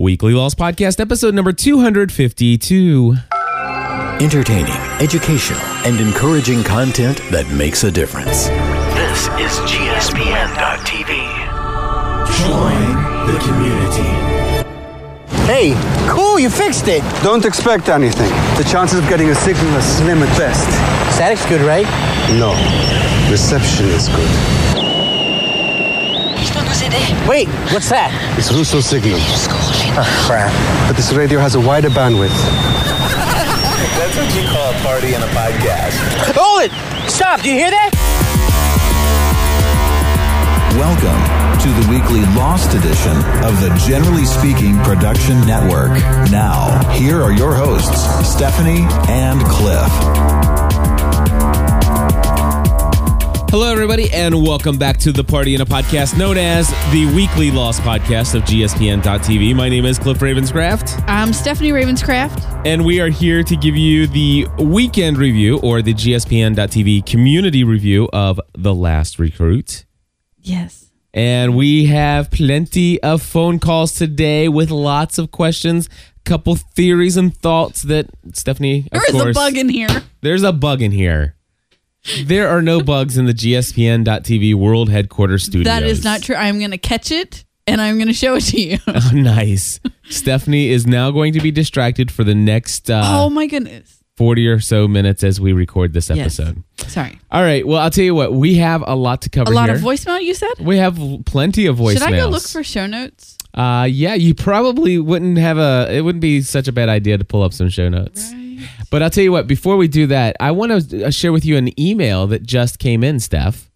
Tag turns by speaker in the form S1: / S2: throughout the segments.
S1: Weekly Lost Podcast, episode number 252.
S2: Entertaining, educational, and encouraging content that makes a difference.
S3: This is GSPN.TV.
S2: Join the community.
S4: Hey, cool, you fixed it.
S5: Don't expect anything. The chances of getting a signal are slim at best.
S4: Static's good, right?
S5: No. Reception is good.
S6: Je peux vous aider
S4: Wait, what's that?
S5: It's Rousseau signal,
S4: Oh, crap.
S5: but this radio has a wider bandwidth.
S3: That's what you call a party in a podcast.
S4: Hold it! Stop, do you hear that?
S7: Welcome to the weekly Lost edition of the Generally Speaking Production Network. Now, here are your hosts, Stephanie and Cliff.
S1: Hello, everybody, and welcome back to the Party in a Podcast known as the Weekly Lost Podcast of GSPN.TV. My name is Cliff Ravenscraft,
S8: I'm Stephanie Ravenscraft.
S1: and we are here to give you the weekend review or the GSPN.TV community review of The Last Recruit.
S8: Yes.
S1: And we have plenty of phone calls today with lots of questions, couple theories and thoughts that Stephanie, of
S8: There is
S1: course,
S8: a bug in here.
S1: There's a bug in here. There are no bugs in the GSPN.TV World Headquarters studios.
S8: That is not true. I'm going to catch it and I'm going to show it to you.
S1: Oh, nice. Stephanie is now going to be distracted for the next uh,
S8: oh my goodness.
S1: 40 or so minutes as we record this
S8: Yes.
S1: episode.
S8: Sorry.
S1: All right. Well, I'll tell you what. We have a lot to cover
S8: A lot
S1: here.
S8: of voicemail, you said?
S1: we have plenty of voicemail.
S8: Should I go look for show notes?
S1: Uh, yeah, you probably wouldn't have a. It wouldn't be such a bad idea to pull up some show notes. But I'll tell you what. Before we do that, I want to uh, share with you an email that just came in, Steph.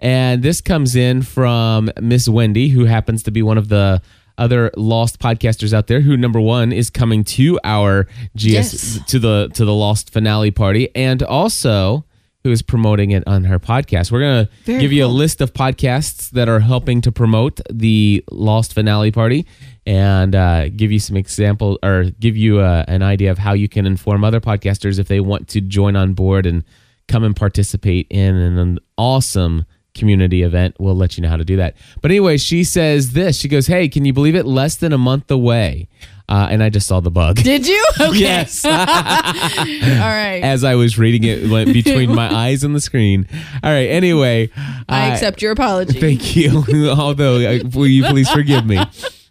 S1: And this comes in from Miss Wendy, who happens to be one of the other lost podcasters out there. Who number one is coming to our GS
S8: Yes.
S1: to the to the Lost finale party, and also who is promoting it on her podcast. We're gonna
S8: Very
S1: give you a list of podcasts that are helping to promote the Lost finale party and uh, give you some example or give you uh, an idea of how you can inform other podcasters if they want to join on board and come and participate in an awesome community event. We'll let you know how to do that. But anyway, she says this. She goes, "Hey, can you believe it? Less than a month away." Uh, and I just saw the bug.
S8: Did you? Okay.
S1: Yes.
S8: All right.
S1: As I was reading it went between my eyes and the screen. All right. Anyway,
S8: I
S1: uh,
S8: accept your apology.
S1: Thank you. Although, uh, will you please forgive me?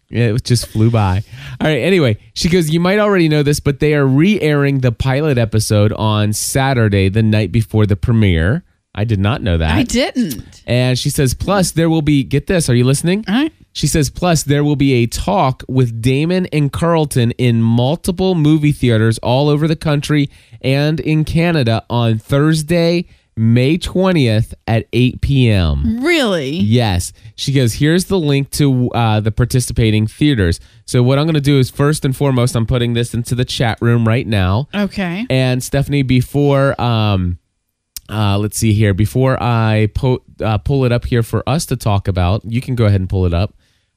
S1: It just flew by. All right. Anyway, she goes, You might already know this, but they are re airing the pilot episode on Saturday, the night before the premiere. I did not know that.
S8: I didn't.
S1: And she says, Plus, there will be, get this, are you listening?
S8: All right.
S1: She says, plus, there will be a talk with Damon and Carlton in multiple movie theaters all over the country and in Canada on Thursday, May 20th at 8 p.m.
S8: Really?
S1: Yes. She goes, here's the link to uh, the participating theaters. So, what I'm going to do is, first and foremost, I'm putting this into the chat room right now.
S8: Okay.
S1: And Stephanie, before um, uh, let's see here, before I po- uh, pull it up here for us to talk about, you can go ahead and pull it up.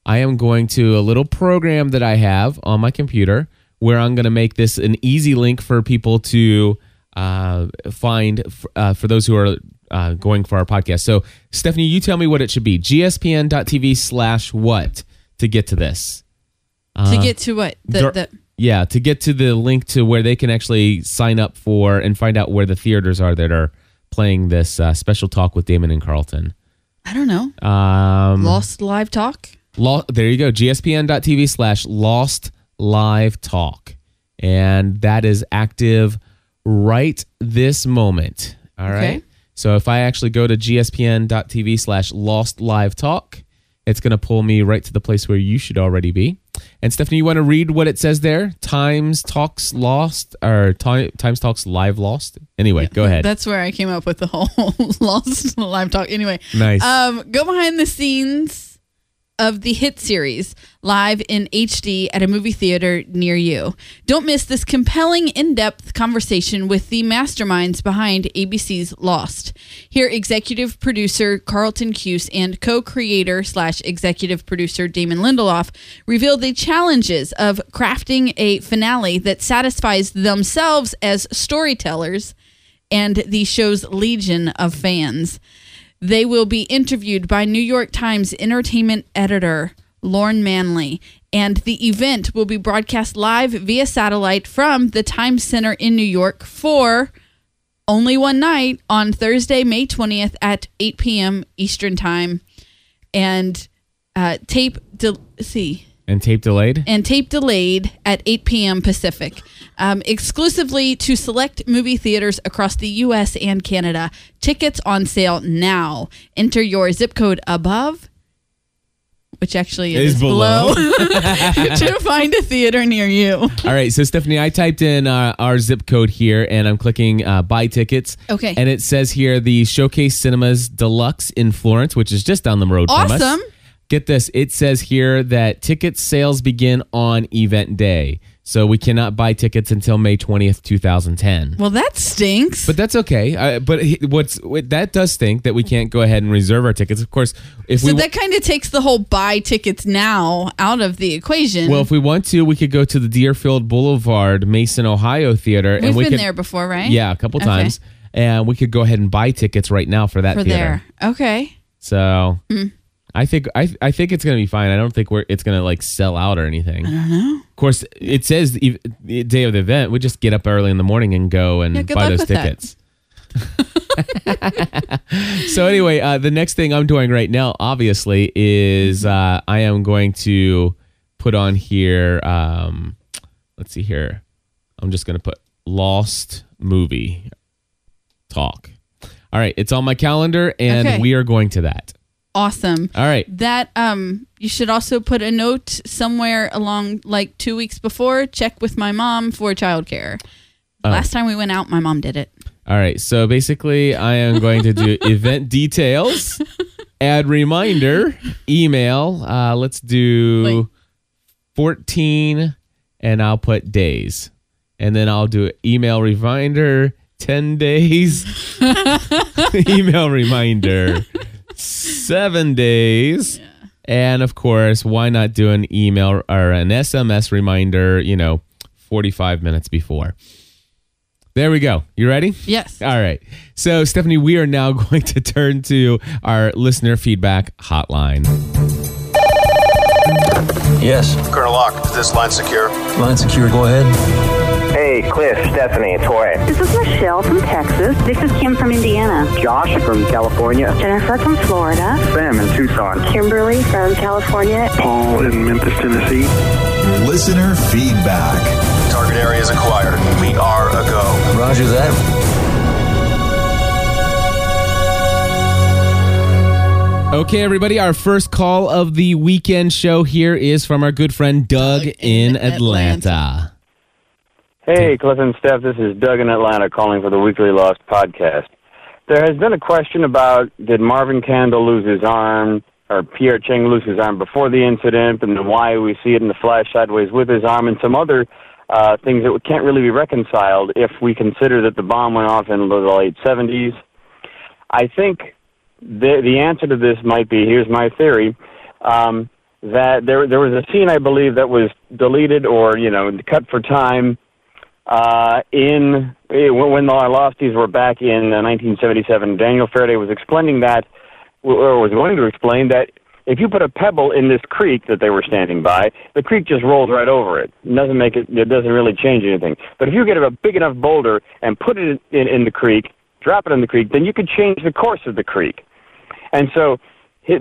S1: I am going to a little program that I have on my computer where I'm going to make this an easy link for people to uh, find f- uh, for those who are uh, going for our podcast. So, Stephanie, you tell me what it should be. gspn.tv slash what to get to this.
S8: to get to what? The, the,
S1: yeah, to get to the link to where they can actually sign up for and find out where the theaters are that are playing this uh, special talk with Damon and Carlton.
S8: I don't know.
S1: Um,
S8: Lost Live Talk?
S1: Lo- there you go. gspn.tv slash lost live talk. And that is active right this moment. All right.
S8: Okay.
S1: So if I actually go to gspn.tv slash lost live talk, it's going to pull me right to the place where you should already be. And Stephanie, you want to read what it says there? Times Talks Lost or Ti- Times Talks Live Lost? Anyway, go ahead.
S8: That's where I came up with the whole Lost Live Talk. Anyway,
S1: Nice.
S8: Um, go behind the scenes of the hit series live in HD at a movie theater near you. Don't miss this compelling, in depth conversation with the masterminds behind ABC's Lost. Hear executive producer Carlton Cuse and co creator slash executive producer Damon Lindelof reveal the challenges of crafting a finale that satisfies themselves as storytellers and the show's legion of fans. They will be interviewed by New York Times entertainment editor Lorne Manly And the event will be broadcast live via satellite from the Times Center in New York for only one night on Thursday, May 20th at 8 p.m. Eastern Time. And uh, tape, de- see,
S1: And tape delayed?
S8: and tape delayed at 8 p.m. Pacific, um, exclusively to select movie theaters across the U.S. and Canada. Tickets on sale now. Enter your zip code above, which actually is,
S1: Is below.
S8: to find a theater near you.
S1: All right, so Stephanie, I typed in uh, our zip code here, and I'm clicking uh, buy tickets.
S8: Okay.
S1: And it says here the Showcase Cinemas Deluxe in Florence, which is just down the road from us.
S8: Awesome.
S1: Get this, it says here that ticket sales begin on event day, so we cannot buy tickets until May 20th, 2010.
S8: Well, that stinks.
S1: But that's okay. Uh, but what's what, that does stink that we can't go ahead and reserve our tickets. Of course, if
S8: so
S1: we
S8: that kind of takes the whole buy tickets now out of the equation.
S1: well, if we want to, we could go to the Deerfield Boulevard Mason, Ohio theater, and
S8: We've
S1: and we
S8: been
S1: could
S8: there before, right?
S1: Yeah, a couple
S8: Okay.
S1: times. And we could go ahead and buy tickets right now for that
S8: For
S1: theater.
S8: there. Okay.
S1: So I think I I think it's gonna be fine. I don't think we're it's gonna like sell out or anything. I don't know. Of course, it says the the day of the event. We just get up early in the morning and go and
S8: Yeah, good
S1: buy
S8: luck
S1: those
S8: with that.
S1: tickets. so anyway, uh, the next thing I'm doing right now, obviously, is uh, I am going to put on here. Um, let's see here. I'm just gonna put Lost movie talk. All right, it's on my calendar, and
S8: Okay.
S1: we are going to that.
S8: Awesome.
S1: All right.
S8: That um you should also put a note somewhere along like 2 weeks before check with my mom for childcare.
S1: Oh.
S8: Last time we went out my mom did it.
S1: All right. So basically, I am going to do event details, add reminder, email. Uh, let's do
S8: Wait.
S1: 14, and I'll put days. And then I'll do email reminder, 10 days, email reminder, seven days. And of course, why not do an email or an SMS reminder, you know, 45 minutes before? There we go. You ready?
S8: Yes.
S1: All right. So, Stephanie, we are now going to turn to our listener feedback hotline.
S6: Yes.
S3: Colonel Locke, is this line secure?
S6: Line secure. Go ahead.
S4: Hey, Cliff, Stephanie, it's Jorge.
S9: This is Michelle from Texas. This is Kim from Indiana.
S4: Josh from California.
S9: Jennifer from Florida.
S5: Sam in Tucson.
S9: Kimberly from California.
S5: Paul in Memphis, Tennessee.
S7: Listener feedback.
S3: Target area is acquired. We are a go.
S6: Roger that.
S1: Okay, everybody, our first call of the weekend show here is from our good friend Doug,
S8: Doug
S1: in
S8: in
S1: Atlanta.
S10: Hey, Cliff and Steph, this is Doug in Atlanta calling for the Weekly Lost podcast. There has been a question about did Marvin Candle lose his arm or Pierre Chang lose his arm before the incident, and why we see it in the flash sideways with his arm, and some other uh, things that can't really be reconciled if we consider that the bomb went off in the late 70s. I think the the answer to this might be here's my theory um, that there there was a scene I believe that was deleted or you know cut for time uh, in eh, when the Losties were back in uh, 1977. Daniel Faraday was explaining that or was going to explain that if you put a pebble in this creek that they were standing by, the creek just rolls right over it. It doesn't make it. It doesn't really change anything. But if you get a big enough boulder and put it in, in the creek, drop it in the creek, then you could change the course of the creek. And so, the,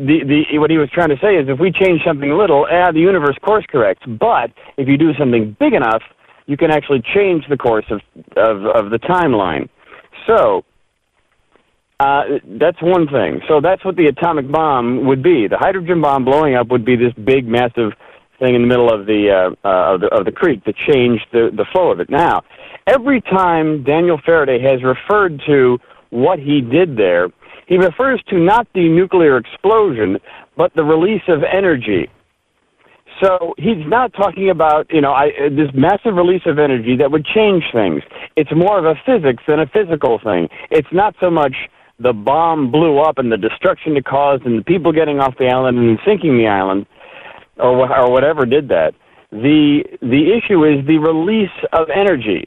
S10: the, what he was trying to say is if we change something little, ah, the universe course corrects. But if you do something big enough, you can actually change the course of, of, of the timeline. So, uh, that's one thing. So that's what the atomic bomb would be. The hydrogen bomb blowing up would be this big, massive thing in the middle of the uh, uh, of the of the creek that changed the the flow of it. Now, every time Daniel Faraday has referred to what he did there, he refers to not the nuclear explosion, but the release of energy. So he's not talking about you know I, uh, this massive release of energy that would change things. It's more of a physics than a physical thing. It's not so much the bomb blew up and the destruction it caused and the people getting off the island and sinking the island or or whatever did that. The the issue is the release of energy.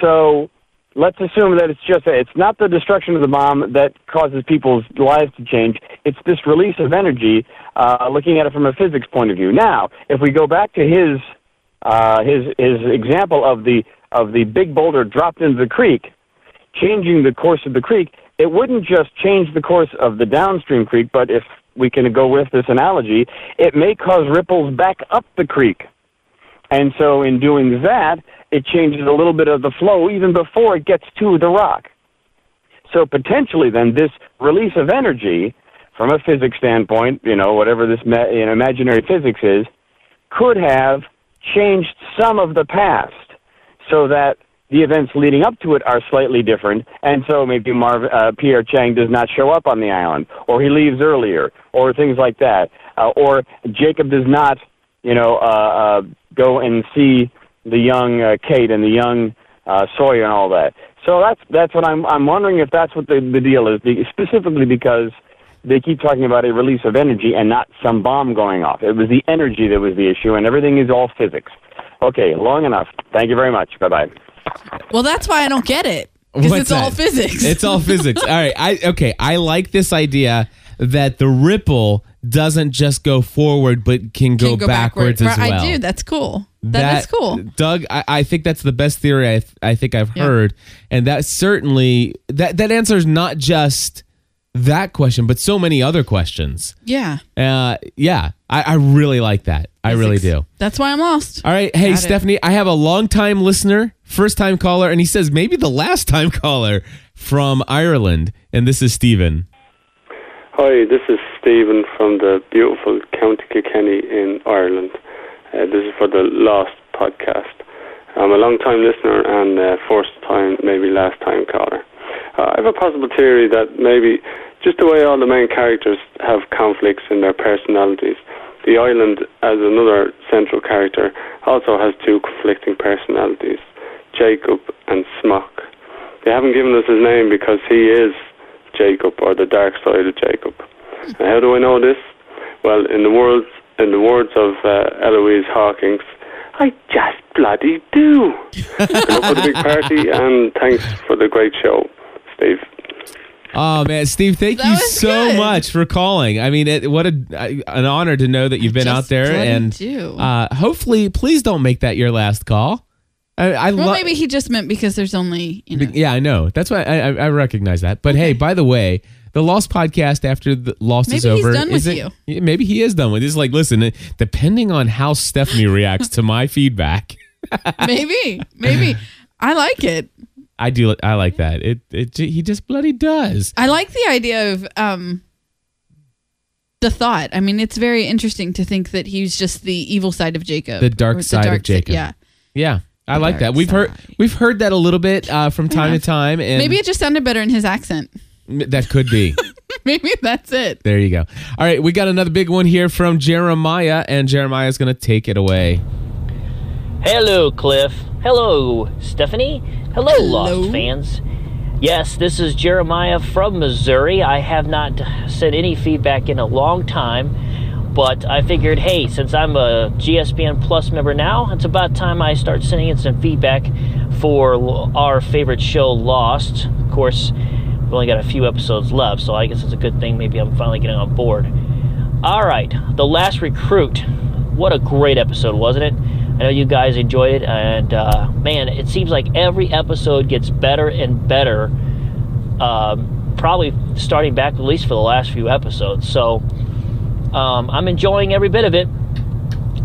S10: So let's assume that it's just a, it's not the destruction of the bomb that causes people's lives to change. It's this release of energy uh, looking at it from a physics point of view. Now, if we go back to his uh, his his example of the of the big boulder dropped into the creek, changing the course of the creek, it wouldn't just change the course of the downstream creek, but if we can go with this analogy, it may cause ripples back up the creek. And so in doing that, it changes a little bit of the flow even before it gets to the rock. So potentially then this release of energy from a physics standpoint, you know, whatever this ma- you know, imaginary physics is, could have changed some of the past so that the events leading up to it are slightly different, and so maybe Marv, uh, Pierre Chang does not show up on the island, or he leaves earlier, or things like that, uh, or Jacob does not, you know, uh, uh, go and see the young uh, Kate and the young uh, Sawyer and all that. So that's that's what I'm I'm wondering if that's what the the deal is, specifically because they keep talking about a release of energy and not some bomb going off. It was the energy that was the issue, and everything is all physics. Okay, long enough. Thank you very much. Bye bye.
S8: Well, that's why I don't get it because
S1: What's
S8: it's all physics.
S1: It's all physics. All right. I okay. I like this idea that the ripple doesn't just go forward, but can go,
S8: Can
S1: backwards,
S8: backward.
S1: as well.
S8: I do. That's cool. that is cool.
S1: Doug. I, I think that's the best theory I, I think I've
S8: Yeah.
S1: heard, and that certainly that that answer is not just that question, but so many other questions.
S8: Yeah.
S1: Uh, yeah, I, I really like that. I really do.
S8: That's why I'm lost.
S1: All right. Hey,
S8: Got it.
S1: Stephanie, I have a long time listener, first time caller, and he says maybe the last time caller from Ireland. And this is Stephen.
S11: Hi, this is Stephen from the beautiful County Kilkenny in Ireland. Uh, this is for the Lost podcast. I'm a long time listener and uh, first time, maybe last time caller. Uh, I have a possible theory that maybe just the way all the main characters have conflicts in their personalities, the island, as another central character, also has two conflicting personalities Jacob and Smock. They haven't given us his name because he is Jacob or the dark side of Jacob. And how do I know this? Well, in the words in the words of uh, Eloise Hawkins, I just bloody do. Good luck with the big party and thanks for the great show, Steve.
S1: Oh man, Steve, thank
S8: That
S1: you
S8: was
S1: so
S8: good.
S1: much for calling. I mean, it, what a an honor to know that you've been out
S8: Just
S1: there,
S8: bloody
S1: and
S8: do.
S1: uh, hopefully, please don't make that your last call. I, I
S8: Well,
S1: love.
S8: maybe he just meant because there's only you know.
S1: Yeah, I know. That's why I, I, I recognize that. But hey, by the way, the Lost podcast after the Lost is
S8: Maybe he's
S1: over,
S8: done with
S1: is it- Yeah, Maybe he is done with. It's like, listen, depending on how Stephanie reacts to my feedback,
S8: maybe, maybe. I like it.
S1: I do. I like that. It. It. He just bloody does.
S8: I like the idea of um the thought. I mean, it's very interesting to think that he's just the evil side of Jacob.
S1: The dark
S8: Or
S1: side of
S8: dark si-
S1: Jacob.
S8: Yeah.
S1: Yeah, I
S8: The
S1: like that. We've heard. We've heard that a little bit uh, from time
S8: Yeah.
S1: to time, and
S8: Maybe it just sounded better in his accent.
S1: that could be.
S8: Maybe that's it.
S1: there you go. All right, we got another big one here from Jeremiah, and Jeremiah is going to take it away.
S12: Hello, Cliff. Hello, Stephanie. Hello,
S8: Hello.
S12: Lost fans. Yes, this is Jeremiah from Missouri. I have not sent any feedback in a long time, but I figured, hey, since I'm a GSPN Plus member now, it's about time I start sending in some feedback for our favorite show, Lost. Of course, we've only got a few episodes left, so I guess it's a good thing. Maybe I'm finally getting on board. All right, The Last Recruit. What a great episode, wasn't it? I know you guys enjoyed it, and uh, man, it seems like every episode gets better and better. Um, probably starting back at least for the last few episodes. So um, I'm enjoying every bit of it.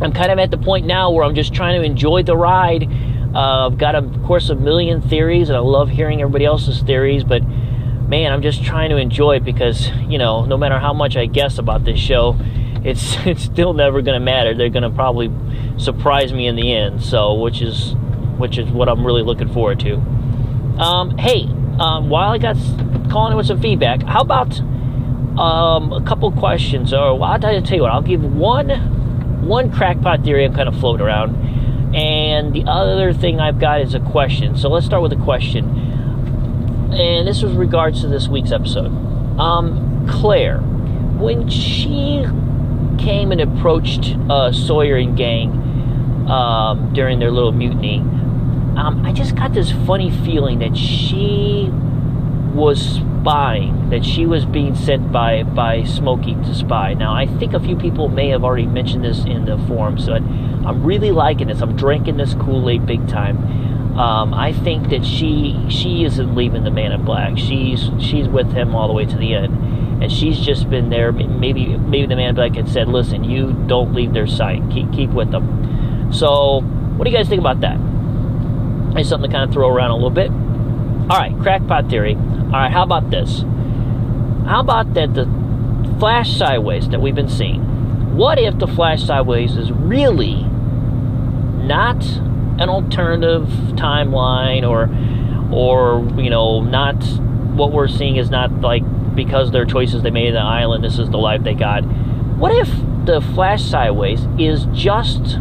S12: I'm kind of at the point now where I'm just trying to enjoy the ride. Uh, I've got, of course, a million theories, and I love hearing everybody else's theories, but man, I'm just trying to enjoy it because, you know, no matter how much I guess about this show, it's it's still never going to matter. They're going to probably surprise me in the end. So, which is which is what I'm really looking forward to. Um, hey, um, while I got calling in with some feedback, how about um, a couple questions? Or I'll tell you what, I'll give one one crackpot theory I'm kind of floating around, and the other thing I've got is a question. So let's start with a question, and this was regards to this week's episode. Um, Claire, when she came and approached uh, Sawyer and gang um, during their little mutiny, um, I just got this funny feeling that she was spying, that she was being sent by by Smokey to spy. Now, I think a few people may have already mentioned this in the forum, so I'm really liking this. I'm drinking this Kool Aid big time. Um, I think that she she isn't leaving the Man in Black. She's she's with him all the way to the end, and she's just been there. Maybe maybe the Man in Black had said, "Listen, you don't leave their sight. Keep keep with them." So, what do you guys think about that? It's something to kind of throw around a little bit. All right, crackpot theory. All right, how about this? How about that the flash sideways that we've been seeing? What if the flash sideways is really not an alternative timeline or or you know not what we're seeing is not like because their choices they made in the island this is the life they got what if the flash sideways is just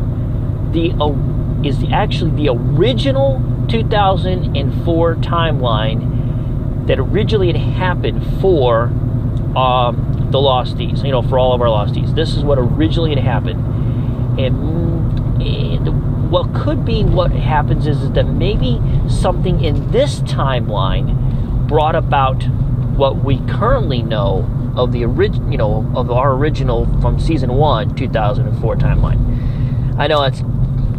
S12: the uh, is the, actually the original 2004 timeline that originally had happened for um, the Losties, you know, for all of our Losties. This is what originally had happened. And, and what could be what happens is, is that maybe something in this timeline brought about what we currently know of the original, you know, of our original from season one, 2004 timeline. I know that's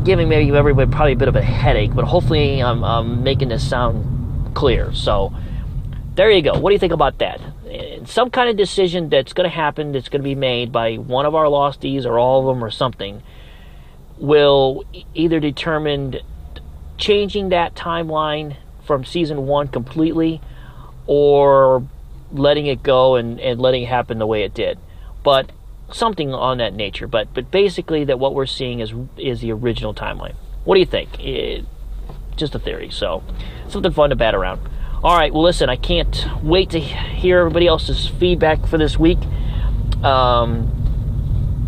S12: giving maybe everybody probably a bit of a headache, but hopefully I'm, I'm making this sound clear. So there you go. What do you think about that? Some kind of decision that's going to happen, that's going to be made by one of our losties or all of them or something, will either determine changing that timeline from season one completely or letting it go and, and letting it happen the way it did. But something on that nature. But but basically, that what we're seeing is is the original timeline. What do you think? It, just a theory. So something fun to bat around. All right. Well, listen. I can't wait to hear everybody else's feedback for this week. Um,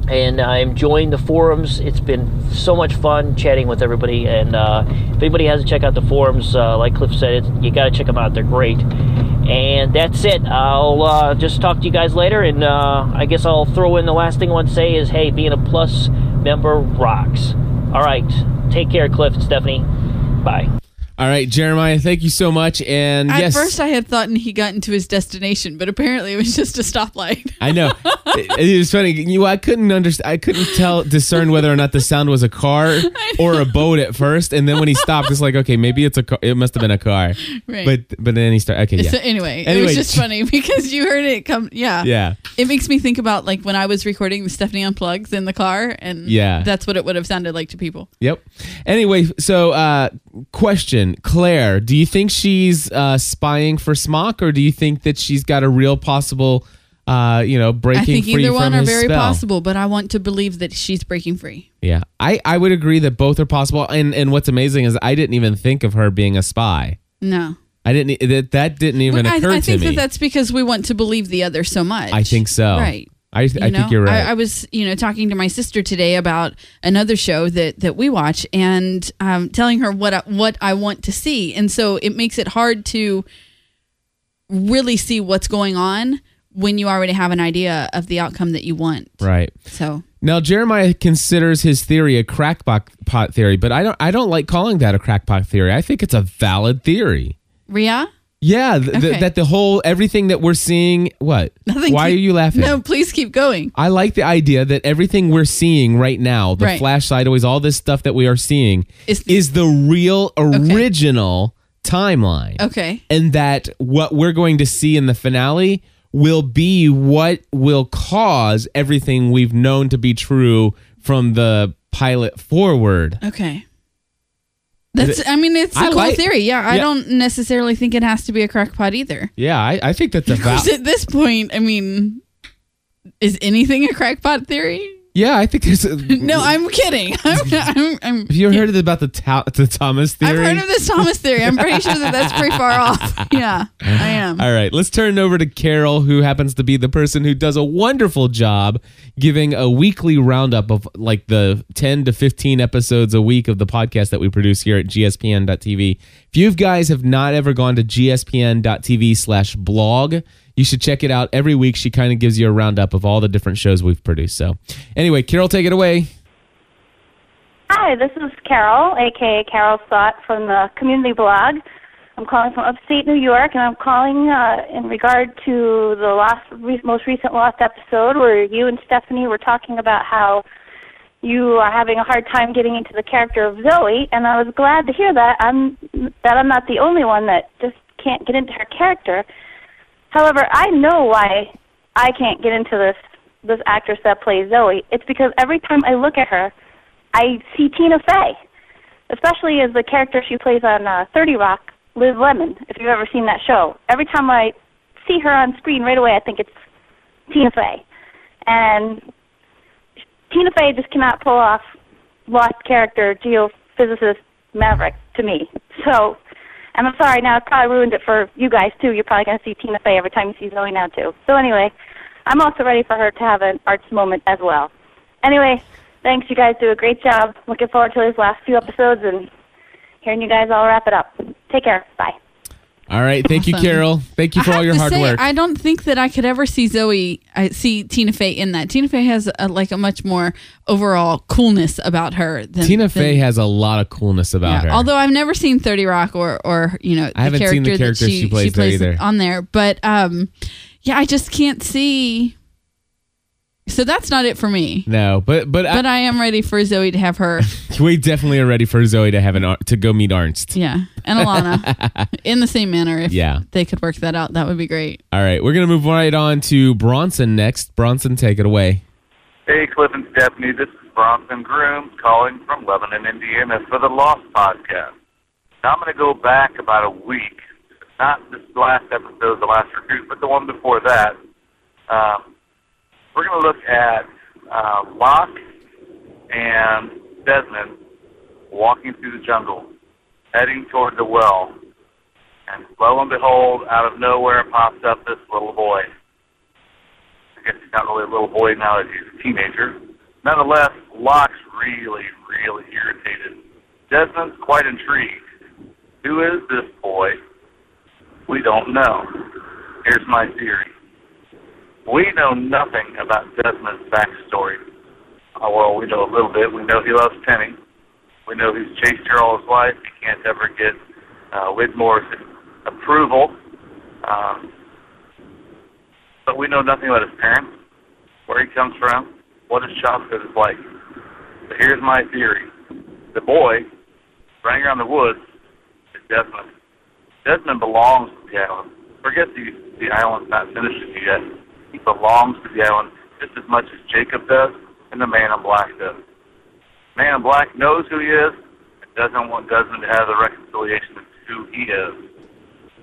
S12: and I'm enjoying the forums. It's been so much fun chatting with everybody. And uh, if anybody hasn't checked out the forums, uh, like Cliff said, you got to check them out. They're great. And that's it. I'll uh, just talk to you guys later. And uh, I guess I'll throw in the last thing I want to say is hey, being a Plus member rocks. All right. Take care, Cliff and Stephanie. Bye.
S1: All right, Jeremiah, thank you so much. And
S8: At
S1: yes,
S8: first, I had thought he got into his destination, but apparently it was just a stoplight.
S1: I know. it, it was funny. You, I couldn't understand. I couldn't tell discern whether or not the sound was a car or a boat at first, and then when he stopped, it's like, okay, maybe it's a car. It must have been a car.
S8: Right.
S1: But but then he started. Okay, yeah.
S8: So anyway, it was just funny because you heard it come. Yeah.
S1: Yeah.
S8: It makes me think about like when I was recording the Stephanie Unplugs in the car, and
S1: Yeah.
S8: that's what it would have sounded like to people.
S1: Yep. Anyway, so uh, question, Claire, do you think she's uh, spying for Smock, or do you think that she's got a real possible, uh, you know, breaking free?
S8: I think
S1: free
S8: either one are very
S1: spell?
S8: possible, but I want to believe that she's breaking free.
S1: Yeah, I, I would agree that both are possible. And and what's amazing is I didn't even think of her being a spy.
S8: No.
S1: I didn't that that didn't even
S8: Well, I,
S1: occur
S8: I
S1: to
S8: think that that's because we want to believe the other so much.
S1: I think so.
S8: Right.
S1: I, I
S8: You
S1: think you're right.
S8: I, I was, you know, talking to my sister today about another show that that we watch, and um, telling her what I, what I want to see, and so it makes it hard to really see what's going on when you already have an idea of the outcome that you want.
S1: right.
S8: So
S1: Now Jeremiah considers his theory a crackpot theory, but I don't I don't like calling that a crackpot theory. I think it's a valid theory.
S8: Ria,
S1: Yeah, th- th- that the whole everything that we're seeing. What?
S8: Nothing
S1: Why
S8: keep-
S1: are you laughing?
S8: no, please keep going.
S1: I like the idea that everything we're seeing right now, the
S8: Right.
S1: flash sideways, all this stuff that we are seeing,
S8: Is-
S1: is the real original timeline.
S8: Okay.
S1: And that what we're going to see in the finale will be what will cause everything we've known to be true from the pilot forward.
S8: Okay. That's. I mean, it's a
S1: I
S8: cool
S1: like-
S8: theory. Yeah, I
S1: Yeah.
S8: don't necessarily think it has to be a crackpot either.
S1: Yeah, I, I think that's a
S8: Of
S1: val-
S8: at this point, I mean, is anything a crackpot theory?
S1: Yeah, I think there's a,
S8: No, I'm kidding. I'm, I'm, I'm,
S1: Have you ever heard about the, Ta- the Thomas theory?
S8: I've heard of this Thomas theory. I'm pretty sure that that's pretty far off. Yeah, I am.
S1: All right, let's turn over to Carol, who happens to be the person who does a wonderful job giving a weekly roundup of like the 10 to 15 episodes a week of the podcast that we produce here at gspn.tv. If you guys have not ever gone to gspn.tv slash blog, you should check it out every week. She kind of gives you a roundup of all the different shows we've produced. So, anyway, Carol, take it away.
S9: Hi, this is Carol, aka Carol Stott from the community blog.
S13: I'm calling from upstate New York, and I'm calling uh, in regard to the last, re- most recent Lost episode where you and Stephanie were talking about how you are having a hard time getting into the character of Zoe, and I was glad to hear that. I'm that I'm not the only one that just can't get into her character. However, I know why I can't get into this this actress that plays Zoe. It's because every time I look at her, I see Tina Fey, especially as the character she plays on uh, 30 Rock, Liz Lemon. If you've ever seen that show, every time I see her on screen, right away I think it's Tina Fey, and Tina Fey just cannot pull off lost character geophysicist Maverick to me. So, and I'm sorry now, it's probably ruined it for you guys too. You're probably going to see Tina Fey every time you see Zoe now too. So anyway, I'm also ready for her to have an Arzt moment as well. Anyway, thanks. You guys do a great job. Looking forward to these last few episodes and hearing you guys all wrap it up. Take care. Bye.
S1: All right. Thank you, Carol. Thank you for all your hard
S8: say,
S1: work.
S8: I don't think that I could ever see Zoe, I see Tina Fey in that. Tina Fey has a, like a much more overall coolness about her than
S1: Tina
S8: than-
S1: Fey has a lot of coolness about
S8: Yeah,
S1: her.
S8: Although I've never seen Thirty Rock or or you know
S1: I haven't seen the character she plays there either.
S8: on there, but um, yeah, I just can't see. So that's not it for me.
S1: no, but but,
S8: But I am ready for Zoe to have her,
S1: I, we definitely are ready for Zoe to have an Ar- to go meet Arzt.
S8: yeah, and Ilana in the same manner. If
S1: Yeah.
S8: they could work that out, that would be great.
S1: All right, we're gonna move right on to Bronson next. Bronson, take it away.
S3: Hey, Cliff and Stephanie, this is Bronson Grooms calling from Lebanon, Indiana for the Lost Podcast. Now, I'm going to go back about a week, not this last episode, the last recruit, but the one before that. Um, we're going to look at uh, Locke and Desmond walking through the jungle, heading toward the well. And lo and behold, out of nowhere pops up this little boy. I guess he's not really a little boy now that he's a teenager. Nonetheless, Locke's really, really irritated. Desmond's quite intrigued. Who is this boy? We don't know. Here's my theory. We know nothing about Desmond's backstory. Uh, well, we know a little bit. We know he loves Penny. We know he's chased her all his life. He can't ever get uh, Widmore's approval. Um, but we know nothing about his parents, where he comes from, what his childhood is like. But here's my theory. The boy running around the woods is Desmond. Desmond belongs to the island. Forget the, the island's not finished yet. He belongs to the island just as much as Jacob does and the man in black does. Man in black knows who he is and doesn't want Desmond to have the reconciliation of who he is.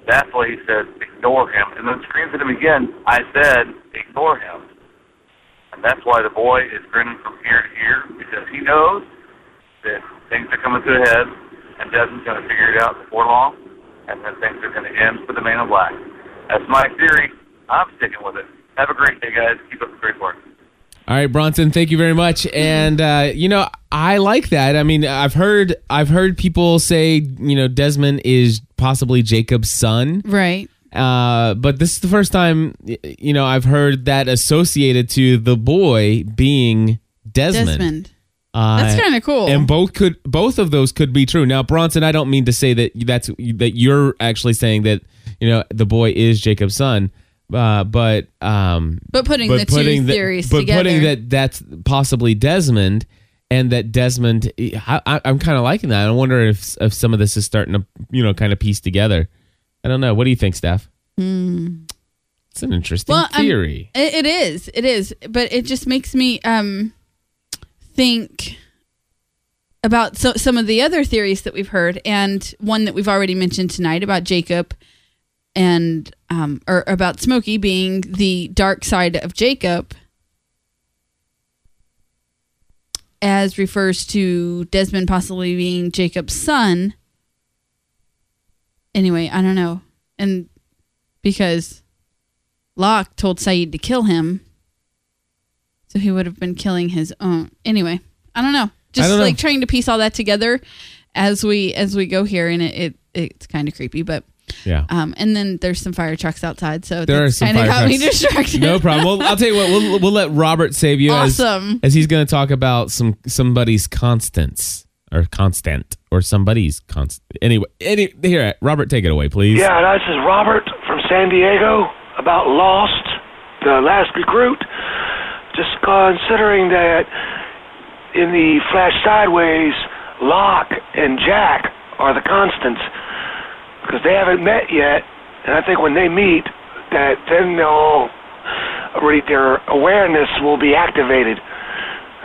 S3: That's why he says, ignore him. And then screams at him again, I said, ignore him. And that's why the boy is grinning from ear to ear, because he knows that things are coming to a head, and Desmond's going to figure it out before long, and then things are going to end for the man in black. That's my theory. I'm sticking with it. Have a great day, guys. Keep up the great work.
S1: All right, Bronson, thank you very much. And uh, you know, I like that. I mean, I've heard I've heard people say, you know, Desmond is possibly Jacob's son.
S8: Right.
S1: Uh, but this is the first time, you know, I've heard that associated to the boy being Desmond.
S8: Desmond.
S1: Uh,
S8: That's kinda cool.
S1: And both could both of those could be true. Now, Bronson, I don't mean to say that that's that you're actually saying that you know the boy is Jacob's son, uh, but um,
S8: But putting the two theories
S1: but
S8: together.
S1: putting that that's possibly Desmond, and that Desmond, I, I, I'm kind of liking that. I wonder if if some of this is starting to you know kind of piece together. I don't know. What do you think, Steph?
S8: Hmm.
S1: It's an interesting
S8: Well,
S1: theory.
S8: it, it is. It is. But it just makes me um think about so, some of the other theories that we've heard, and one that we've already mentioned tonight about Jacob and um or about Smokey being the dark side of Jacob. As refers to Desmond possibly being Jacob's son. Anyway, I don't know. And because Locke told Sayid to kill him. So he would have been killing his own. Anyway, I don't know. Just
S1: don't know.
S8: like trying to piece all that together as we as we go here and it, it it's kind of creepy, but
S1: Yeah.
S8: um and then there's some fire trucks outside, so
S1: There are
S8: that's
S1: some
S8: kind of
S1: fire
S8: got me
S1: trucks.
S8: distracted.
S1: No problem. Well, I'll tell you what. We'll, we'll let Robert save you
S8: Awesome.
S1: as as he's going to talk about some somebody's constants. or constant or somebody's constant. Anyway, any here, Robert, take it away, please.
S14: Yeah, this is Robert from San Diego about Lost, the last recruit. Just considering that in the Flash Sideways, Locke and Jack are the constants because they haven't met yet, and I think when they meet, that then they'll their awareness will be activated.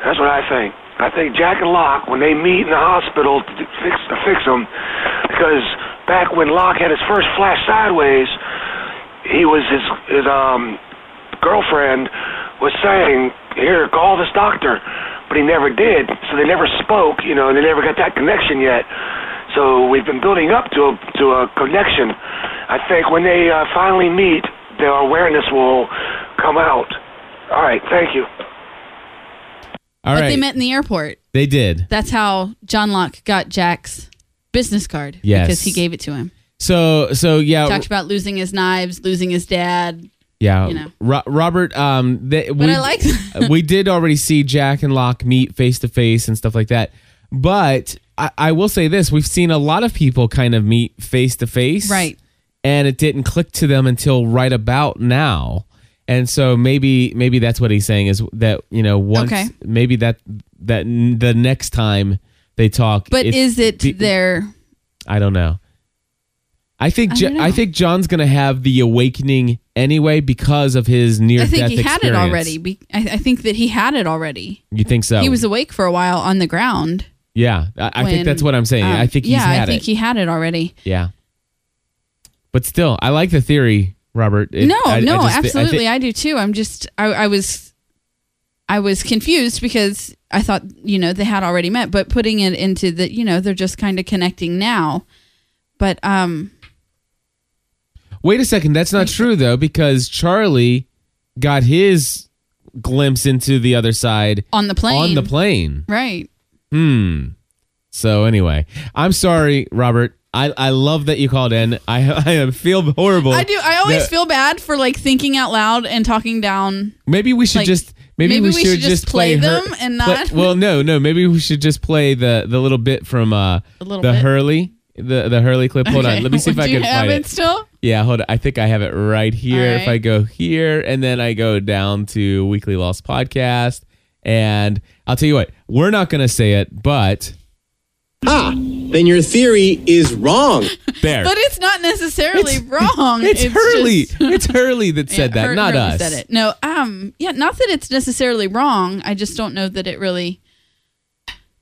S14: That's what I think. I think Jack and Locke, when they meet in the hospital to fix to fix them, because back when Locke had his first flash sideways, he was his his um girlfriend was saying, "Here, call this doctor," but he never did. So they never spoke, you know, and they never got that connection yet. So we've been building up to a to a connection. I think when they uh, finally meet, their awareness will come out. All right, thank you.
S1: All
S8: but
S1: right,
S8: they met in the airport.
S1: They did.
S8: That's how John Locke got Jack's business card.
S1: Yes.
S8: Because he gave it to him.
S1: So so yeah,
S8: Talked about losing his knives, losing his dad.
S1: yeah.
S8: you know.
S1: Ro- Robert, um, they,
S8: But I like
S1: we did already see Jack and Locke meet face to face and stuff like that. But I, I will say this: we've seen a lot of people kind of meet face to face,
S8: Right.
S1: And it didn't click to them until right about now. And so maybe maybe that's what he's saying is that you know once
S8: Okay.
S1: maybe that that the next time they talk,
S8: But is it
S1: the-
S8: their
S1: I don't know. I think
S8: I
S1: Jo- I think John's gonna have the awakening anyway because of his near death.
S8: I think he had it
S1: experience.
S8: already. Be- I, I think that he had it already.
S1: You think so?
S8: He was awake for a while on the ground.
S1: Yeah, I, I think
S8: when,
S1: that's what I'm saying.
S8: um,
S1: I think he's
S8: yeah,
S1: had
S8: I think
S1: it.
S8: he had it already.
S1: yeah, but still, I like the theory, Robert. It-
S8: no,
S1: I- I
S8: no,
S1: just thi- I thi-
S8: absolutely, I, do too. I'm just, I, I was, I was confused because I thought, you know, they had already met, but putting it into the, you know, they're just kind of connecting now. But um,
S1: Wait a second, that's not true though, because Charlie got his glimpse into the other side
S8: on the plane,
S1: on the plane.
S8: right?
S1: Hmm. So anyway, I'm sorry, Robert. I, I love that you called in. I I feel horrible.
S8: I do. I always
S1: that-
S8: feel bad for like thinking out loud and talking down.
S1: Maybe we should
S8: like,
S1: just maybe, we, should, just
S8: play,
S1: her-
S8: them and
S1: play-
S8: not.
S1: well, no, no. Maybe we should just play the the little bit from uh the
S8: bit?
S1: Hurley the the Hurley clip. Hold
S8: Okay.
S1: on, let me see if I
S8: Do you
S1: can
S8: have
S1: find
S8: it still?
S1: Yeah, hold on. I think I have it right here.
S8: All
S1: If. I go here and then I go down to Weekly Lost Podcast, and I'll tell you what, we're not going to say it, but
S15: Ah, then your theory is wrong.
S1: there.
S8: But it's not necessarily wrong.
S1: it's, Hurley.
S8: just-
S1: it's Hurley that said
S8: Yeah,
S1: that,
S8: Hur-
S1: not
S8: Hurley
S1: us.
S8: Said it. No, um, yeah, not that it's necessarily wrong. I just don't know that it really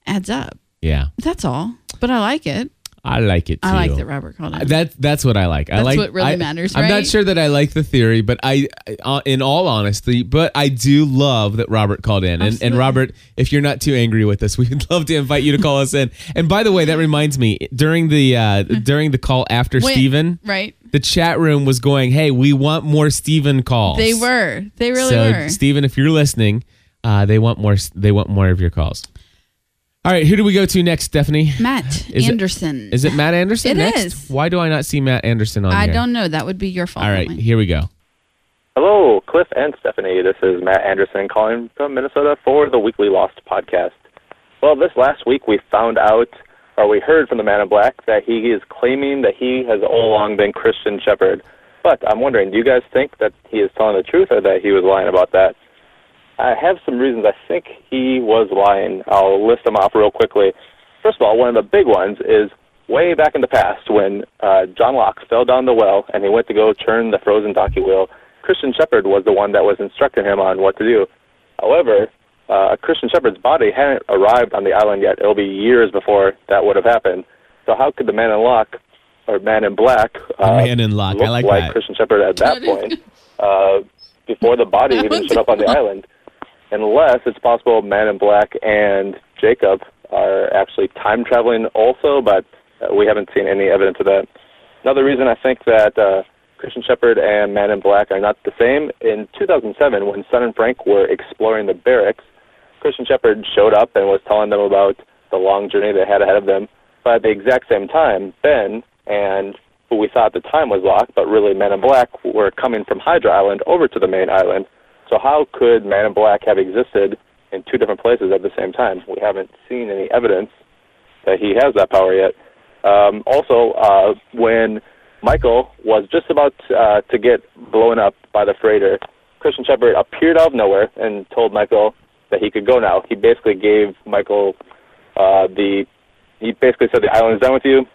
S8: adds up.
S1: Yeah,
S8: That's all. But I like it.
S1: I like it too.
S8: I like that Robert called it.
S1: That that's what I like. I like
S8: what really
S1: I-
S8: matters,
S1: I'm not sure that I like the theory, but I, uh, in all honesty, but I do love that Robert called in. And, and Robert, if you're not too angry with us, we'd love to invite you to call us in. And by the way, that reminds me, during the uh, during the call after
S8: When-
S1: Steven,
S8: right?
S1: the chat room was going, "Hey, we want more Steven calls."
S8: They were. They really
S1: so,
S8: were.
S1: Steven, if you're listening, uh, they want more. They want more of your calls. All right, who do we go to next, Stephanie?
S8: Matt
S1: Is it-
S8: Anderson.
S1: Is it Matt Anderson
S8: It
S1: next?
S8: is.
S1: Why do I not see Matt Anderson on here?
S8: I
S1: here?
S8: don't know. That would be your fault.
S1: All right,
S8: Emily.
S1: here we go.
S16: Hello, Cliff and Stephanie. This is Matt Anderson calling from Minnesota for the Weekly Lost podcast. Well, this last week we found out, or we heard from the man in black, that he is claiming that he has all along been Christian Shephard. But I'm wondering, do you guys think that he is telling the truth or that he was lying about that? I have some reasons I think he was lying. I'll list them off real quickly. First of all, one of the big ones is way back in the past when uh, John Locke fell down the well and he went to go turn the frozen donkey wheel. Christian Shephard was the one that was instructing him on what to do. However, uh, Christian Shephard's body hadn't arrived on the island yet. It'll be years before that would have happened. So how could the man in Locke or man in black uh,
S1: man in Locke. I
S16: look
S1: like
S16: like
S1: that.
S16: Christian Shephard at that point uh, before the body even showed up on the island? Unless it's possible Man in Black and Jacob are actually time traveling also, but uh, we haven't seen any evidence of that. Another reason I think that uh, Christian Shephard and Man in Black are not the same, in 2007, when Sun and Frank were exploring the barracks, Christian Shephard showed up and was telling them about the long journey they had ahead of them. But at the exact same time, Ben and who we thought at the time was Locke, but really Men in Black, were coming from Hydra Island over to the main island. So how could Man in Black have existed in two different places at the same time? We haven't seen any evidence that he has that power yet. Um, also, uh, when Michael was just about uh, to get blown up by the freighter, Christian Shephard appeared out of nowhere and told Michael that he could go now. He basically gave Michael uh, the. He basically said the island is done with you.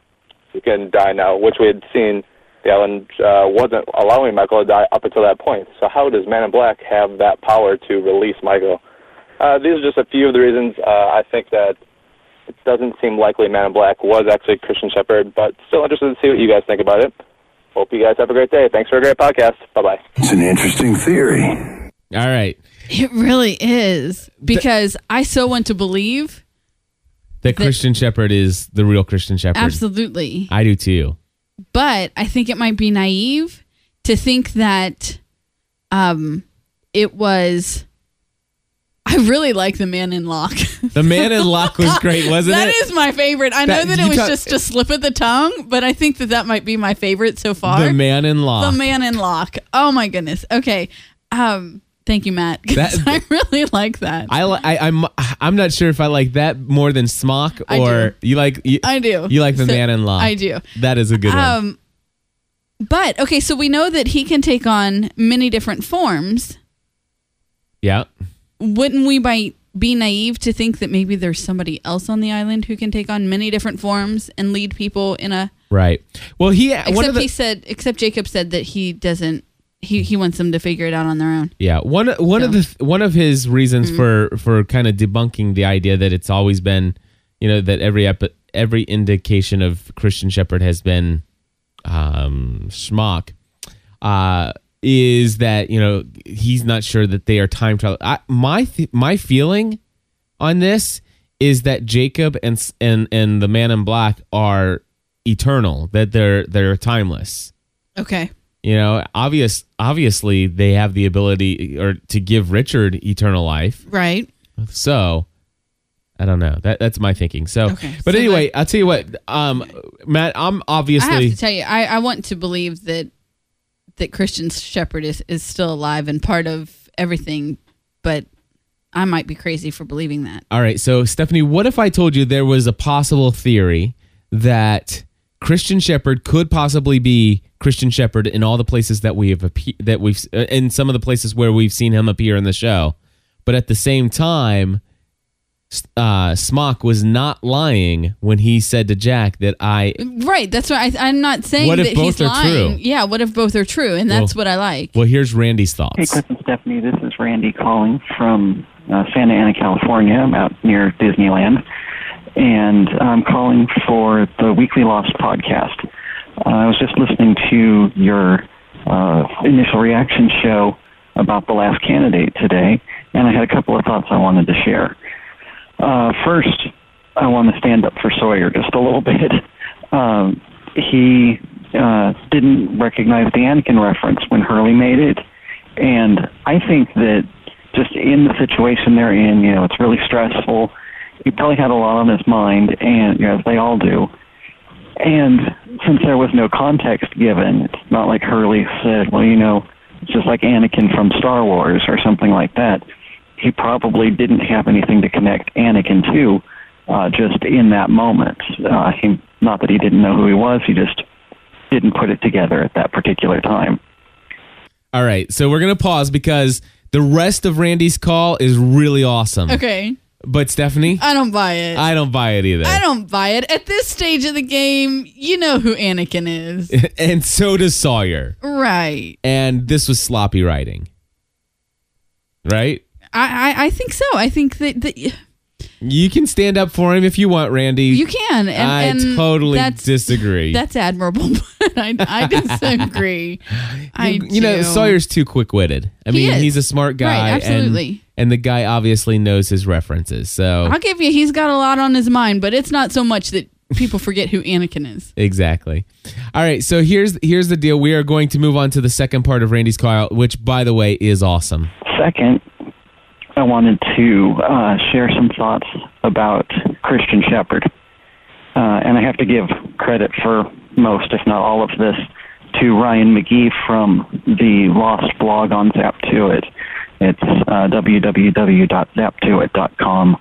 S16: You can die now, which we had seen the island uh, wasn't allowing Michael to die up until that point. So how does Man in Black have that power to release Michael? Uh, these are just a few of the reasons. Uh, I think that it doesn't seem likely Man in Black was actually Christian Shephard, but still interested to see what you guys think about it. Hope you guys have a great day. Thanks for a great podcast. Bye bye.
S7: It's an interesting theory.
S1: All right.
S8: It really is because I so want to believe.
S1: That Christian Shephard is the real Christian Shephard.
S8: Absolutely.
S1: I do too.
S8: But I think it might be naive to think that um it was I really like the man in lock.
S1: The man in lock was great, wasn't
S8: That
S1: it?
S8: is my favorite. I
S1: That-
S8: know that it was
S1: talk-
S8: just a slip of the tongue, but I think that that might be my favorite so far.
S1: The man in lock.
S8: The man in lock. Oh my goodness. Okay. Um thank you Matt.
S1: That-
S8: I really like that.
S1: I, li- I I'm I'm not sure if I like that more than Smock or you like you,
S8: I do.
S1: you like the
S8: So-
S1: man in law.
S8: I do.
S1: That is a good one.
S8: Um but okay, so we know that he can take on many different forms.
S1: Yeah.
S8: wouldn't we by be naive to think that maybe there's somebody else on the island who can take on many different forms and lead people in a
S1: Right. Well, he one
S8: except
S1: the
S8: he said except Jacob said that he doesn't he he wants them to figure it out on their own.
S1: Yeah, one one of the one of his reasons
S8: Mhm.
S1: for for kind of debunking the idea that it's always been, you know, that every epi- every indication of Christian Shephard has been um schmuck, uh is that you know he's not sure that they are time travel. I, my th- my feeling on this is that Jacob and and and the Man in Black are eternal, that they're they're timeless
S8: Okay.
S1: You know obvious obviously they have the ability or to give richard eternal life
S8: Right.
S1: so i don't know that that's my thinking so
S8: Okay,
S1: but
S8: so
S1: anyway i'll tell you what um matt i'm obviously.
S8: I have to tell you, I, I want to believe that that Christian Shephard is, is still alive and part of everything, but I might be crazy for believing that.
S1: all right so stephanie what if i told you there was a possible theory that christian shephard could possibly be christian shephard in all the places that we have appe- that we've uh, in some of the places where we've seen him appear in the show but at the same time uh, Smock was not lying when he said to Jack that I.
S8: Right. That's why I, I'm not saying
S1: What if
S8: that
S1: both
S8: he's
S1: are
S8: lying.
S1: true?
S8: Yeah. What if both are true? And that's
S1: Well-
S8: what I like.
S1: Well, here's Randy's thoughts.
S17: Hey,
S1: thoughts.
S17: Cliff and Stephanie. This is Randy calling from uh, Santa Ana, California. I'm out near Disneyland. And I'm calling for the Weekly Lost podcast. Uh, I was just listening to your uh, initial reaction show about The Last Candidate today, and I had a couple of thoughts I wanted to share. Uh, first, I want to stand up for Sawyer just a little bit. Um, he uh, didn't recognize the Anakin reference when Hurley made it, and I think that just in the situation they're in, you know, it's really stressful. He probably had a lot on his mind, and you know, as they all do. And since there was no context given, it's not like Hurley said, "Well, you know, it's just like Anakin from Star Wars" or something like that. He probably didn't have anything to connect Anakin to, uh, just in that moment. Uh, he, not that he didn't know who he was, he just didn't put it together at that particular time.
S1: All right, so we're gonna pause because the rest of Randy's call is really awesome.
S8: Okay.
S1: But Stephanie,
S8: I don't buy it.
S1: I don't buy it either.
S8: I don't buy it. At this stage of the game, you know who Anakin is.
S1: and so does Sawyer.
S8: right.
S1: And this was sloppy writing, right?
S8: I, I, I think so. I think that, that
S1: You can stand up for him if you want, Randy.
S8: you can. And,
S1: I
S8: and
S1: totally
S8: that's,
S1: disagree.
S8: That's admirable, but I, I disagree. I
S1: you, you know. Sawyer's too quick witted. I
S8: He
S1: mean,
S8: is.
S1: he's a smart guy.
S8: Right, absolutely.
S1: And, the guy obviously knows his references. So
S8: I'll give you, he's got a lot on his mind, but it's not so much that people forget who Anakin is.
S1: Exactly. All right, so here's here's the deal. We are going to move on to the second part of Randy's call, which, by the way, is awesome.
S17: Second, I wanted to uh, share some thoughts about Christian Shephard. Uh, and I have to give credit for most, if not all of this, to Ryan McGee from the Lost blog on Zap2it. It's uh, www.zap2it.com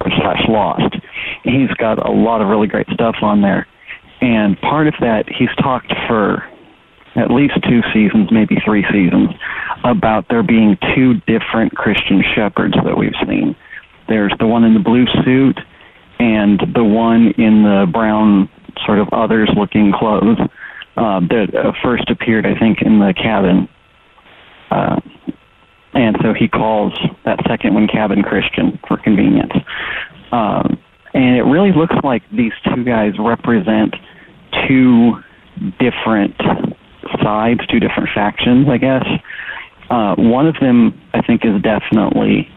S17: slash lost. He's got a lot of really great stuff on there. And part of that, he's talked for at least two seasons, maybe three seasons, about there being two different Christian Shephards that we've seen. There's the one in the blue suit and the one in the brown, sort of others looking clothes uh, that uh, first appeared, I think, in the cabin. Uh, and so he calls that second one Cabin Christian for convenience. Um, and it really looks like these two guys represent two different sides, two different factions, I guess. Uh, one of them, I think, is definitely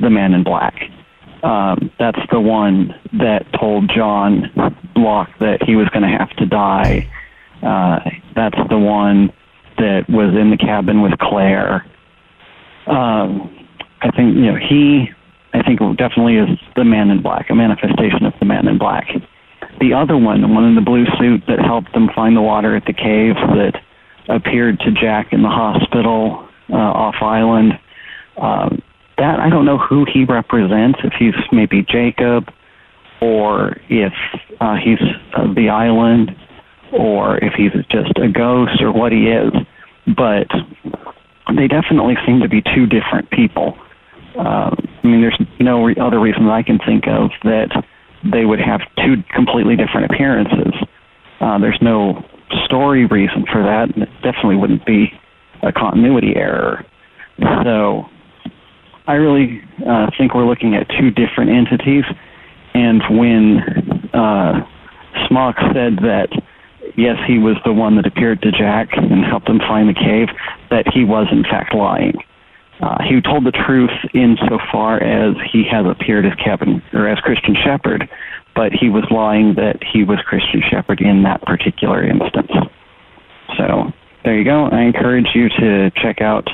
S17: the man in black. Um, that's the one that told John Locke that he was going to have to die. Uh, that's the one that was in the cabin with Claire. Um, I think you know he. I think definitely is the man in black, a manifestation of the man in black. The other one, the one in the blue suit that helped them find the water at the cave that appeared to Jack in the hospital uh, off island. Um, that I don't know who he represents. If he's maybe Jacob, or if uh, he's uh, the island, or if he's just a ghost, or what he is. But they definitely seem to be two different people. Uh, I mean, there's no re- other reason I can think of that they would have two completely different appearances. Uh, there's no story reason for that, and it definitely wouldn't be a continuity error. So I really uh, think we're looking at two different entities. And when uh, Smock said that, yes, he was the one that appeared to Jack and helped him find the cave, that he was in fact lying. Uh, he told the truth insofar as he has appeared as Captain or as Christian Shephard, but he was lying that he was Christian Shephard in that particular instance. So there you go. I encourage you to check out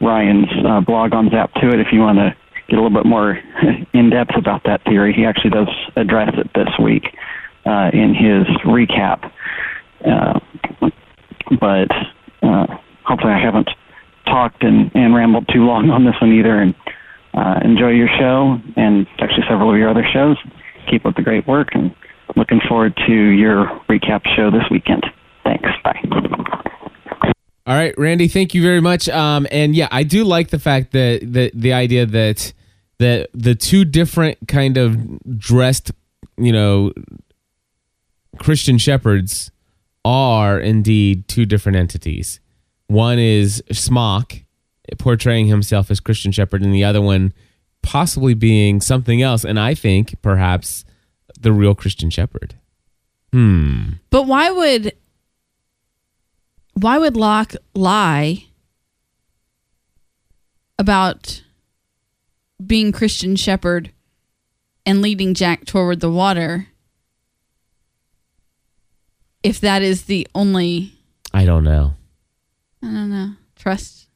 S17: Ryan's uh, blog on Zap2it if you want to get a little bit more in depth about that theory. He actually does address it this week uh, in his recap. Uh, but uh, hopefully, I haven't talked and, and rambled too long on this one either. And uh, enjoy your show and actually several of your other shows. Keep up the great work and looking forward to your recap show this weekend. Thanks. Bye.
S1: All right, Randy, thank you very much. Um, and yeah, I do like the fact that the the idea that that the two different kind of dressed, you know, Christian Shephards are indeed two different entities. One is Smock portraying himself as Christian Shephard, and the other one possibly being something else. And I think perhaps the real Christian Shephard. Hmm.
S8: But why would why would Locke lie about being Christian Shephard and leading Jack toward the water if that is the only
S1: I don't know.
S8: I don't know trust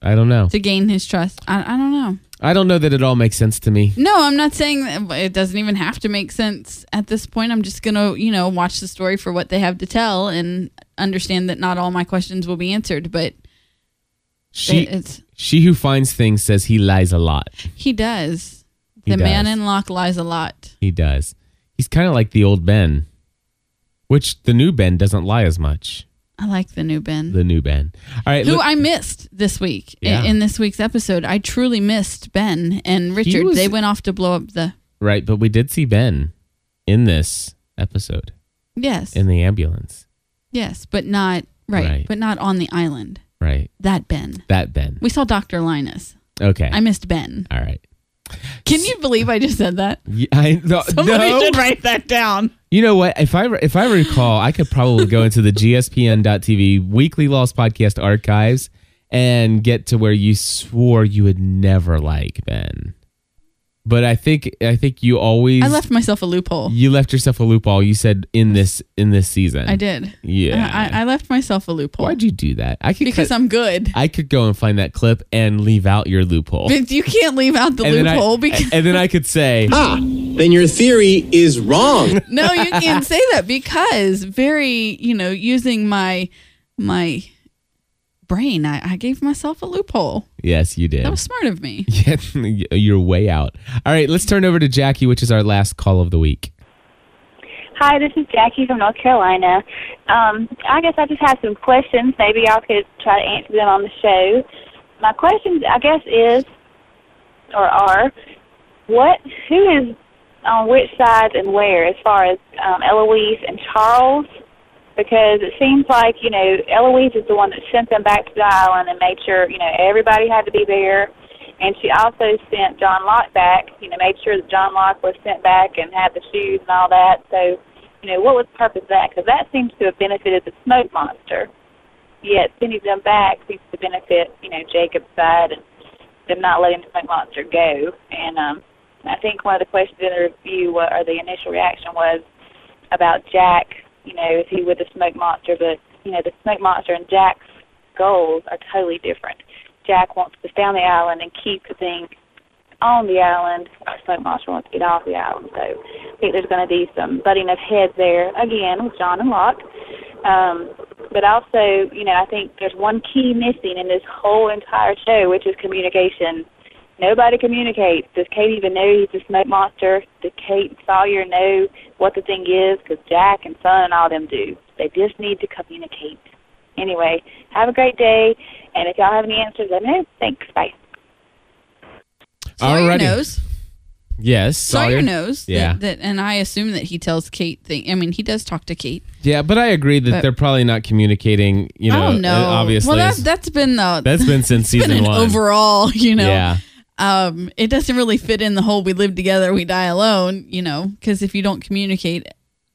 S1: I don't know.
S8: to gain his trust? I, I don't know.
S1: I don't know that it all makes sense to me.
S8: No, I'm not saying that it doesn't even have to make sense at this point. I'm just gonna, you know, watch the story for what they have to tell and understand that not all my questions will be answered. But
S1: She
S8: it- it's
S1: she who finds things says he lies a lot.
S8: he does.
S1: He
S8: The man
S1: does.
S8: in Locke lies a lot.
S1: He does. He's kind of like the old Ben, which the new Ben doesn't lie as much.
S8: I like the new Ben.
S1: The new Ben. All right.
S8: who
S1: look-
S8: I missed this week i-
S1: Yeah.
S8: in this week's episode. I truly missed Ben and Richard.
S1: was-
S8: they went off to blow up the.
S1: right, but we did see Ben in this episode
S8: Yes.
S1: in the ambulance.
S8: yes, but not right,
S1: Right.
S8: But not on the island.
S1: Right.
S8: That Ben.
S1: That Ben.
S8: We saw Doctor Linus.
S1: Okay.
S8: I missed Ben.
S1: All right.
S8: Can you believe I just said that?
S1: Yeah, I, no,
S8: Somebody
S1: no.
S8: should write that down.
S1: You know what? If I if I recall, I could probably go into the GSPN.TV Weekly Lost Podcast archives and get to where you swore you would never like Ben. But I think I think you always
S8: I left myself a loophole.
S1: you left yourself a loophole. You said in this in this season.
S8: I did.
S1: Yeah.
S8: I, I left myself a loophole.
S1: Why'd you do that? I could
S8: Because
S1: cut-
S8: I'm good.
S1: I could go and find that clip and leave out your loophole.
S8: But you can't leave out the
S1: And then I-
S8: loophole because
S1: and then I could say,
S15: Ah, then your theory is wrong.
S8: no, you can't say that because very, you know, using my my brain. I, I gave myself a loophole.
S1: Yes, you did.
S8: That was smart of me.
S1: Yeah, you're way out. All right, let's turn over to Jackie, which is our last call of the week.
S13: Hi, this is Jackie from North Carolina. Um, I guess I just have some questions. Maybe y'all could try to answer them on the show. My questions, I guess, is or are what who is on which side and where as far as um, Eloise and Charles? Because it seems like you know Eloise is the one that sent them back to the island and made sure you know everybody had to be there. And she also sent John Locke back, you know, made sure that John Locke was sent back and had the shoes and all that. So, you know, what was the purpose of that? Because that seems to have benefited the smoke monster. Yet sending them back seems to benefit, you know, Jacob's side and them not letting the smoke monster go. And um, I think one of the questions in the review, or the initial reaction was about Jack. You know, is he with the smoke monster? But you know, the smoke monster and Jack's goals are totally different. Jack wants to stay on the island and keep the thing on the island. The smoke monster wants to get off the island. So I think there's going to be some butting of heads there again with John and Locke. Um, but also, you know, I think there's one key missing in this whole entire show, which is communication. Nobody communicates. Does Kate even know he's a smoke monster? Does Kate and Sawyer know what the thing is? Because Jack and Sun and all them do. They just need to communicate. Anyway, have a great day, and if y'all have any answers, let me know. Thanks. Bye.
S8: Sawyer
S1: Alrighty.
S8: knows.
S1: Yes,
S8: Sawyer, knows.
S1: Yeah,
S8: That, and I assume that he tells Kate thing. I mean, he does talk to Kate.
S1: yeah, but I agree that
S8: But-
S1: they're probably not communicating. You know,
S8: oh no!
S1: uh, obviously,
S8: well, that, that's been the
S1: That's been since
S8: it's been
S1: season
S8: an
S1: one.
S8: overall. You know,
S1: Yeah.
S8: Um, it doesn't really fit in the whole "we live together, we die alone." You know, because if you don't communicate,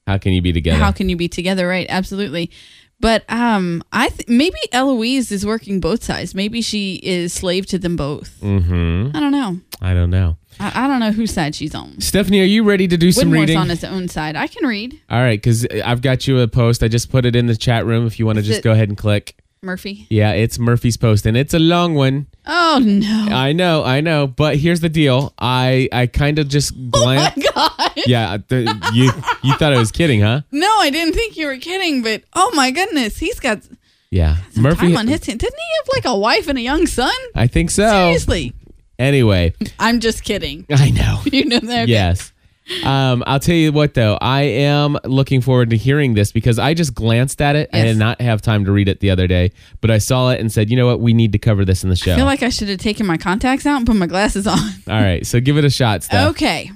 S1: how can you be together?
S8: how can you be together? Right? Absolutely. But um, I th- maybe Eloise is working both sides. Maybe she is slave to them both.
S1: mm-hmm.
S8: I don't know.
S1: I don't know.
S8: I, I don't know whose side she's on.
S1: Stephanie, are you ready to do some
S8: Whitmore's
S1: reading?
S8: on his own side. I can read.
S1: All right, because I've got you a post. I just put it in the chat room. If you want to just
S8: it-
S1: go ahead and click.
S8: Murphy.
S1: Yeah, it's Murphy's post, and it's a long one.
S8: Oh no!
S1: I know, I know, but here's the deal. I I kind of just glanced.
S8: Oh my God.
S1: Yeah, the, you you thought I was kidding, huh?
S8: No, I didn't think you were kidding, but oh my goodness, he's got
S1: Yeah, Murphy.
S8: time on his hand. Didn't he have like a wife and a young son?
S1: I think so.
S8: Seriously.
S1: Anyway,
S8: I'm just kidding.
S1: I know.
S8: you know that?
S1: Yes. Um, I'll tell you what though, I am looking forward to hearing this because I just glanced at it. I
S8: Yes.
S1: did not have time to read it the other day, but I saw it and said, you know what, we need to cover this in the show.
S8: I feel like I should have taken my contacts out and put my glasses on.
S1: All right, so give it a shot, Steph.
S8: Okay.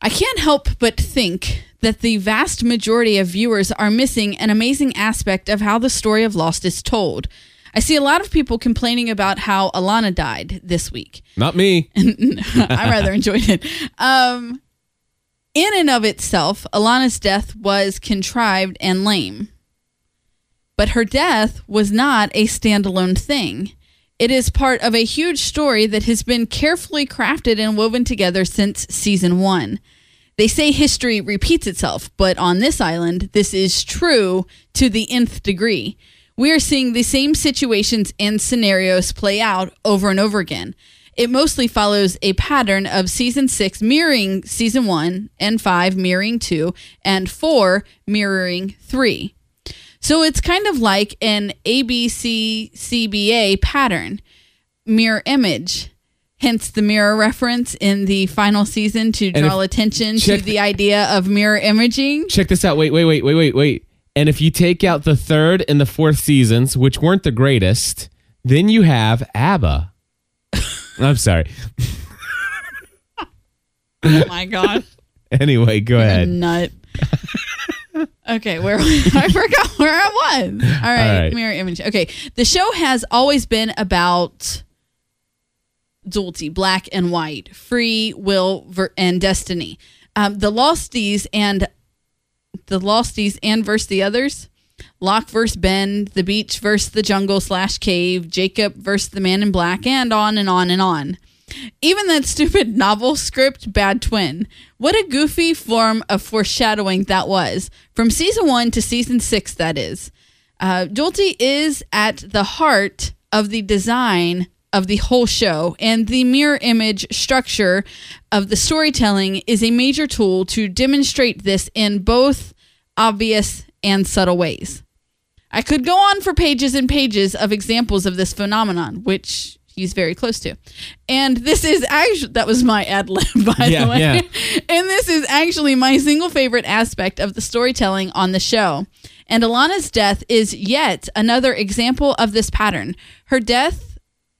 S8: I can't help but think that the vast majority of viewers are missing an amazing aspect of how the story of Lost is told. I see a lot of people complaining about how Ilana died this week.
S1: Not me.
S8: I rather enjoyed it. Um, in and of itself, Ilana's death was contrived and lame. But her death was not a standalone thing. It is part of a huge story that has been carefully crafted and woven together since season one. They say history repeats itself, but on this island, this is true to the nth degree. We are seeing the same situations and scenarios play out over and over again. It mostly follows a pattern of season six mirroring season one, and five mirroring two, and four mirroring three. So it's kind of like an ABC CBA pattern, mirror image. Hence the mirror reference in the final season to draw attention to the idea of mirror imaging.
S1: Check this out. Wait, wait, wait, wait, wait, wait. And if you take out the third and the fourth seasons, which weren't the greatest, then you have ABBA. I'm sorry.
S8: Oh my god.
S1: Anyway, go ahead.
S8: Nut. okay, where I forgot where I was. All right,
S1: All right.
S8: mirror image. Okay, the show has always been about duality, black and white, free will ver- and destiny. Um, the Losties and the Losties and versus the others. Locke versus Ben, the beach versus the jungle slash cave, Jacob versus the man in black, and on and on and on. Even that stupid novel script, Bad Twin. What a goofy form of foreshadowing that was. From season one to season six, that is. Uh, Duality is at the heart of the design of the whole show, and the mirror image structure of the storytelling is a major tool to demonstrate this in both obvious and subtle ways. I could go on for pages and pages of examples of this phenomenon, which he's very close to. And this is actually, that was my ad lib, by
S1: Yeah,
S8: the way.
S1: yeah.
S8: and this is actually my single favorite aspect of the storytelling on the show. And Ilana's death is yet another example of this pattern. Her death,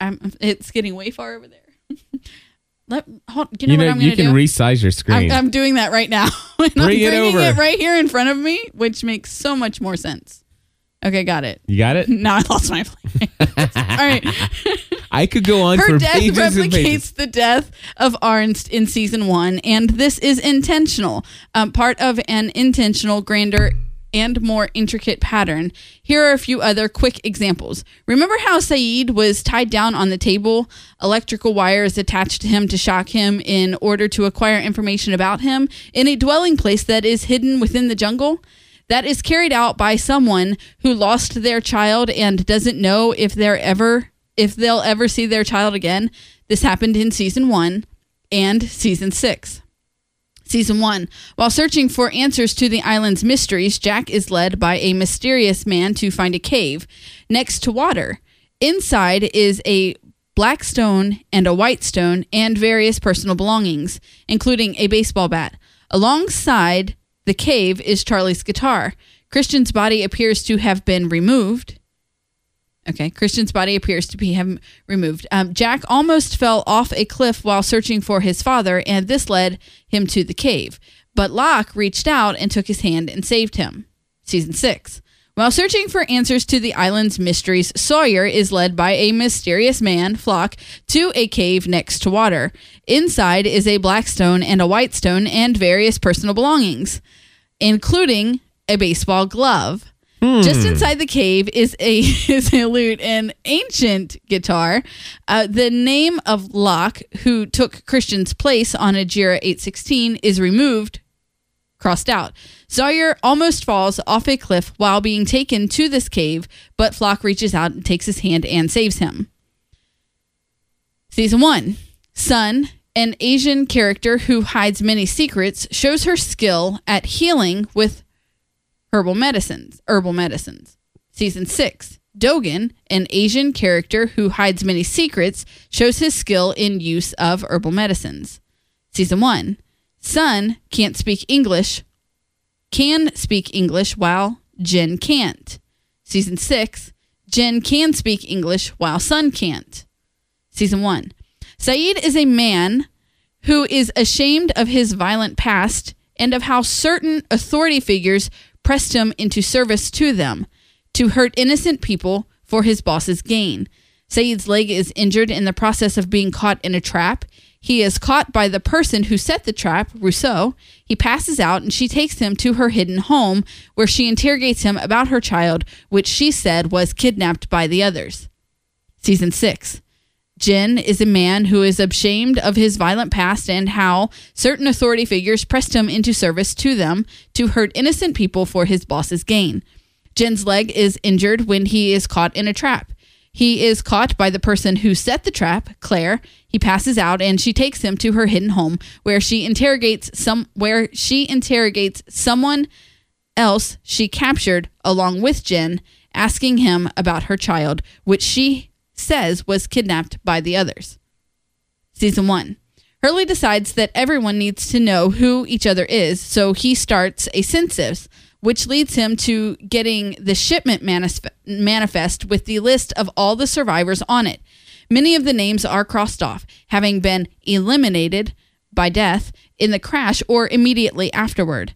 S8: um, it's getting way far over there. Let, hold, you know,
S1: You know,
S8: what I'm
S1: you
S8: going to
S1: can
S8: do?
S1: resize your screen.
S8: I'm, I'm doing that right now. and I'm
S1: Bring it over.
S8: it right here in front of me, which makes so much more sense. Okay, got it.
S1: you got it?
S8: Now I lost my place. All right.
S1: I could go on
S8: Her
S1: for
S8: death
S1: pages and pages.
S8: replicates the death of Arzt in season one, and this is intentional, um, part of an intentional, grander, and more intricate pattern. Here are a few other quick examples. Remember how Sayid was tied down on the table, electrical wires attached to him to shock him in order to acquire information about him in a dwelling place that is hidden within the jungle? That is carried out by someone who lost their child and doesn't know if they're ever if they'll ever see their child again. This happened in season 1 and season 6. Season 1. While searching for answers to the island's mysteries, Jack is led by a mysterious man to find a cave next to water. Inside is a black stone and a white stone and various personal belongings, including a baseball bat. Alongside the cave is Charlie's guitar. Christian's body appears to have been removed. Okay, Christian's body appears to be have removed. Um, Jack almost fell off a cliff while searching for his father, and this led him to the cave. But Locke reached out and took his hand and saved him. Season 6. While searching for answers to the island's mysteries, Sawyer is led by a mysterious man, Flock, to a cave next to water. Inside is a black stone and a white stone and various personal belongings, including a baseball glove. Just inside the cave is a is a lute and ancient guitar. Uh, the name of Locke, who took Christian's place on Ajira 816, is removed, crossed out. Sawyer almost falls off a cliff while being taken to this cave, but Flock reaches out and takes his hand and saves him. Season 1 Sun, an Asian character who hides many secrets, shows her skill at healing with herbal medicines. Herbal medicines. Season 6 Dogen, an Asian character who hides many secrets, shows his skill in use of herbal medicines. Season 1 Sun can't speak English, can speak English while Jin can't. Season 6 Jin can speak English while Sun can't. Season 1 Sayid is a man who is ashamed of his violent past and of how certain authority figures pressed him into service to them to hurt innocent people for his boss's gain. Sayid's leg is injured in the process of being caught in a trap. He is caught by the person who set the trap, Rousseau. He passes out and she takes him to her hidden home where she interrogates him about her child, which she said was kidnapped by the others. Season 6. Jin is a man who is ashamed of his violent past and how certain authority figures pressed him into service to them to hurt innocent people for his boss's gain. Jin's leg is injured when he is caught in a trap. He is caught by the person who set the trap, Claire. He passes out and she takes him to her hidden home where she interrogates some where she interrogates someone else she captured along with Jin, asking him about her child, which she says was kidnapped by the others. Season 1. Hurley decides that everyone needs to know who each other is, so he starts a census, which leads him to getting the shipment manis- manifest with the list of all the survivors on it. Many of the names are crossed off, having been eliminated by death in the crash or immediately afterward.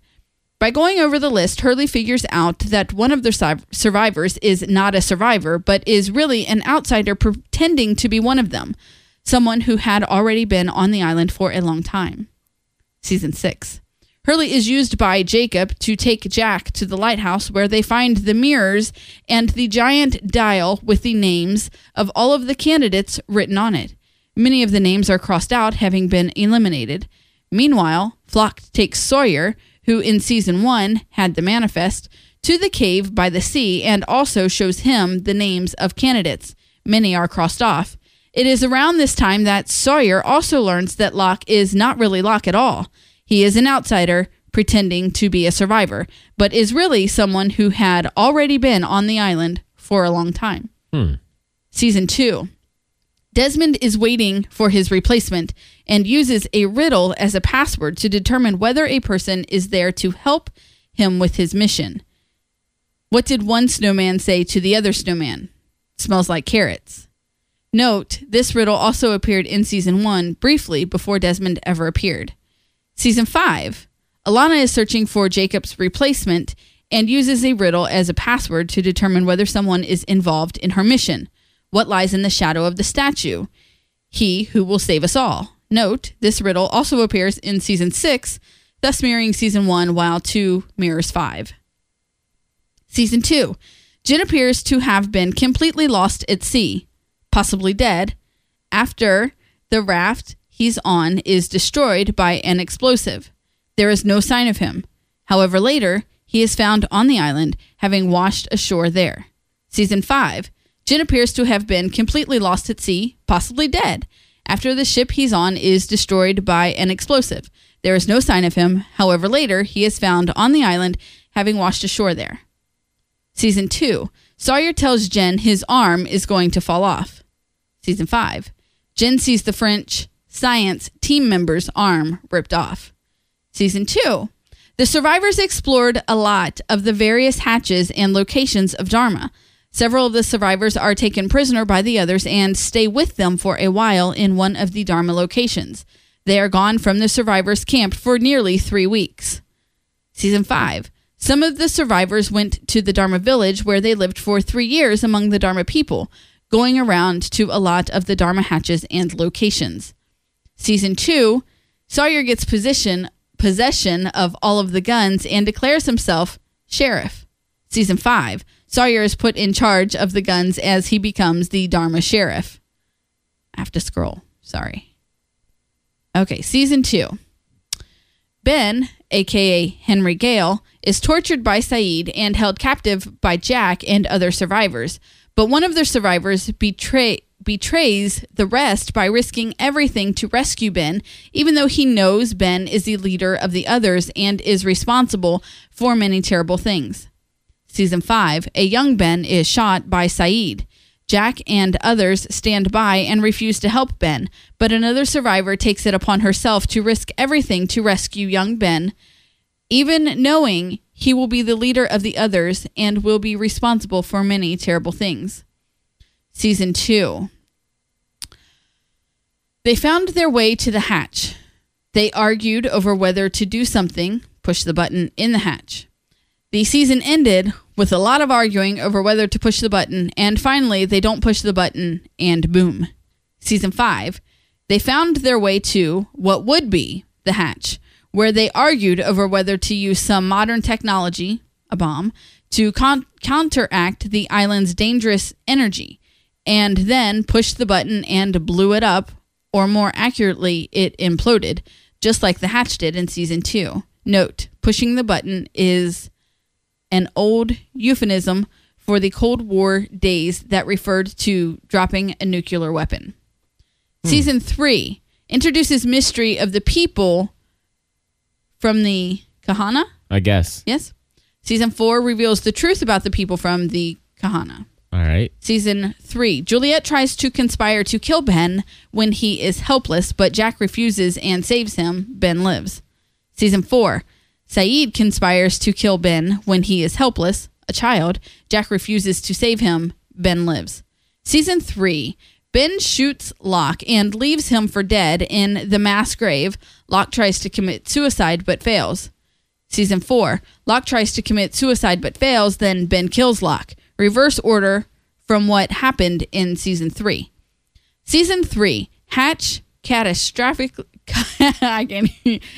S8: By going over the list, Hurley figures out that one of the survivors is not a survivor, but is really an outsider pretending to be one of them, someone who had already been on the island for a long time. Season 6. Hurley is used by Jacob to take Jack to the lighthouse where they find the mirrors and the giant dial with the names of all of the candidates written on it. Many of the names are crossed out, having been eliminated. Meanwhile, Flock takes Sawyer, who in season one had the manifest, to the cave by the sea and also shows him the names of candidates. Many are crossed off. It is around this time that Sawyer also learns that Locke is not really Locke at all. He is an outsider pretending to be a survivor, but is really someone who had already been on the island for a long time.
S1: Hmm.
S8: Season 2. Desmond is waiting for his replacement and uses a riddle as a password to determine whether a person is there to help him with his mission. What did one snowman say to the other snowman? Smells like carrots. Note, this riddle also appeared in season 1 briefly before Desmond ever appeared. Season 5. Ilana is searching for Jacob's replacement and uses a riddle as a password to determine whether someone is involved in her mission. What lies in the shadow of the statue? He who will save us all. Note, this riddle also appears in season 6, thus mirroring season 1, while 2 mirrors 5. Season 2. Jin appears to have been completely lost at sea, possibly dead, after the raft he's on is destroyed by an explosive. There is no sign of him. However, later, he is found on the island, having washed ashore there. Season 5. Jin appears to have been completely lost at sea, possibly dead, after the ship he's on is destroyed by an explosive. There is no sign of him. However, later, he is found on the island, having washed ashore there. Season 2. Sawyer tells Jin his arm is going to fall off. Season 5. Jin sees the French science team member's arm ripped off. Season 2. The survivors explored a lot of the various hatches and locations of Dharma. Several of the survivors are taken prisoner by the others and stay with them for a while in one of the Dharma locations. They are gone from the survivors' camp for nearly three weeks. Season 5. Some of the survivors went to the Dharma village where they lived for three years among the Dharma people, going around to a lot of the Dharma hatches and locations. Season 2. Sawyer gets position, possession of all of the guns and declares himself sheriff. Season 5. Sawyer is put in charge of the guns as he becomes the Dharma sheriff. I have to scroll. Sorry. Okay, season 2. Ben, aka Henry Gale, is tortured by Sayid and held captive by Jack and other survivors. But one of the survivors betray, betrays the rest by risking everything to rescue Ben, even though he knows Ben is the leader of the others and is responsible for many terrible things. Season 5, a young Ben is shot by Sayid. Jack and others stand by and refuse to help Ben, but another survivor takes it upon herself to risk everything to rescue young Ben, even knowing he will be the leader of the others and will be responsible for many terrible things. Season 2. They found their way to the hatch. They argued over whether to do something, push the button in the hatch. The season ended with a lot of arguing over whether to push the button, and finally, they don't push the button, and boom. Season 5. They found their way to what would be the hatch, where they argued over whether to use some modern technology, a bomb, to con- counteract the island's dangerous energy, and then pushed the button and blew it up, or more accurately, it imploded, just like the hatch did in season 2. Note, pushing the button is an old euphemism for the Cold War days that referred to dropping a nuclear weapon. Hmm. Season 3 introduces mystery of the people from the Kahana.
S1: I guess.
S8: Yes. Season 4 reveals the truth about the people from the Kahana.
S1: All right.
S8: Season 3 Juliet tries to conspire to kill Ben when he is helpless, but Jack refuses and saves him. Ben lives. Season 4 Sayid conspires to kill Ben when he is helpless, a child. Jack refuses to save him. Ben lives. Season 3 Ben shoots Locke and leaves him for dead in the mass grave. Locke tries to commit suicide but fails. Season 4 Locke tries to commit suicide but fails, then Ben kills Locke. Reverse order from what happened in season 3. Season 3 Hatch catastrophic I can't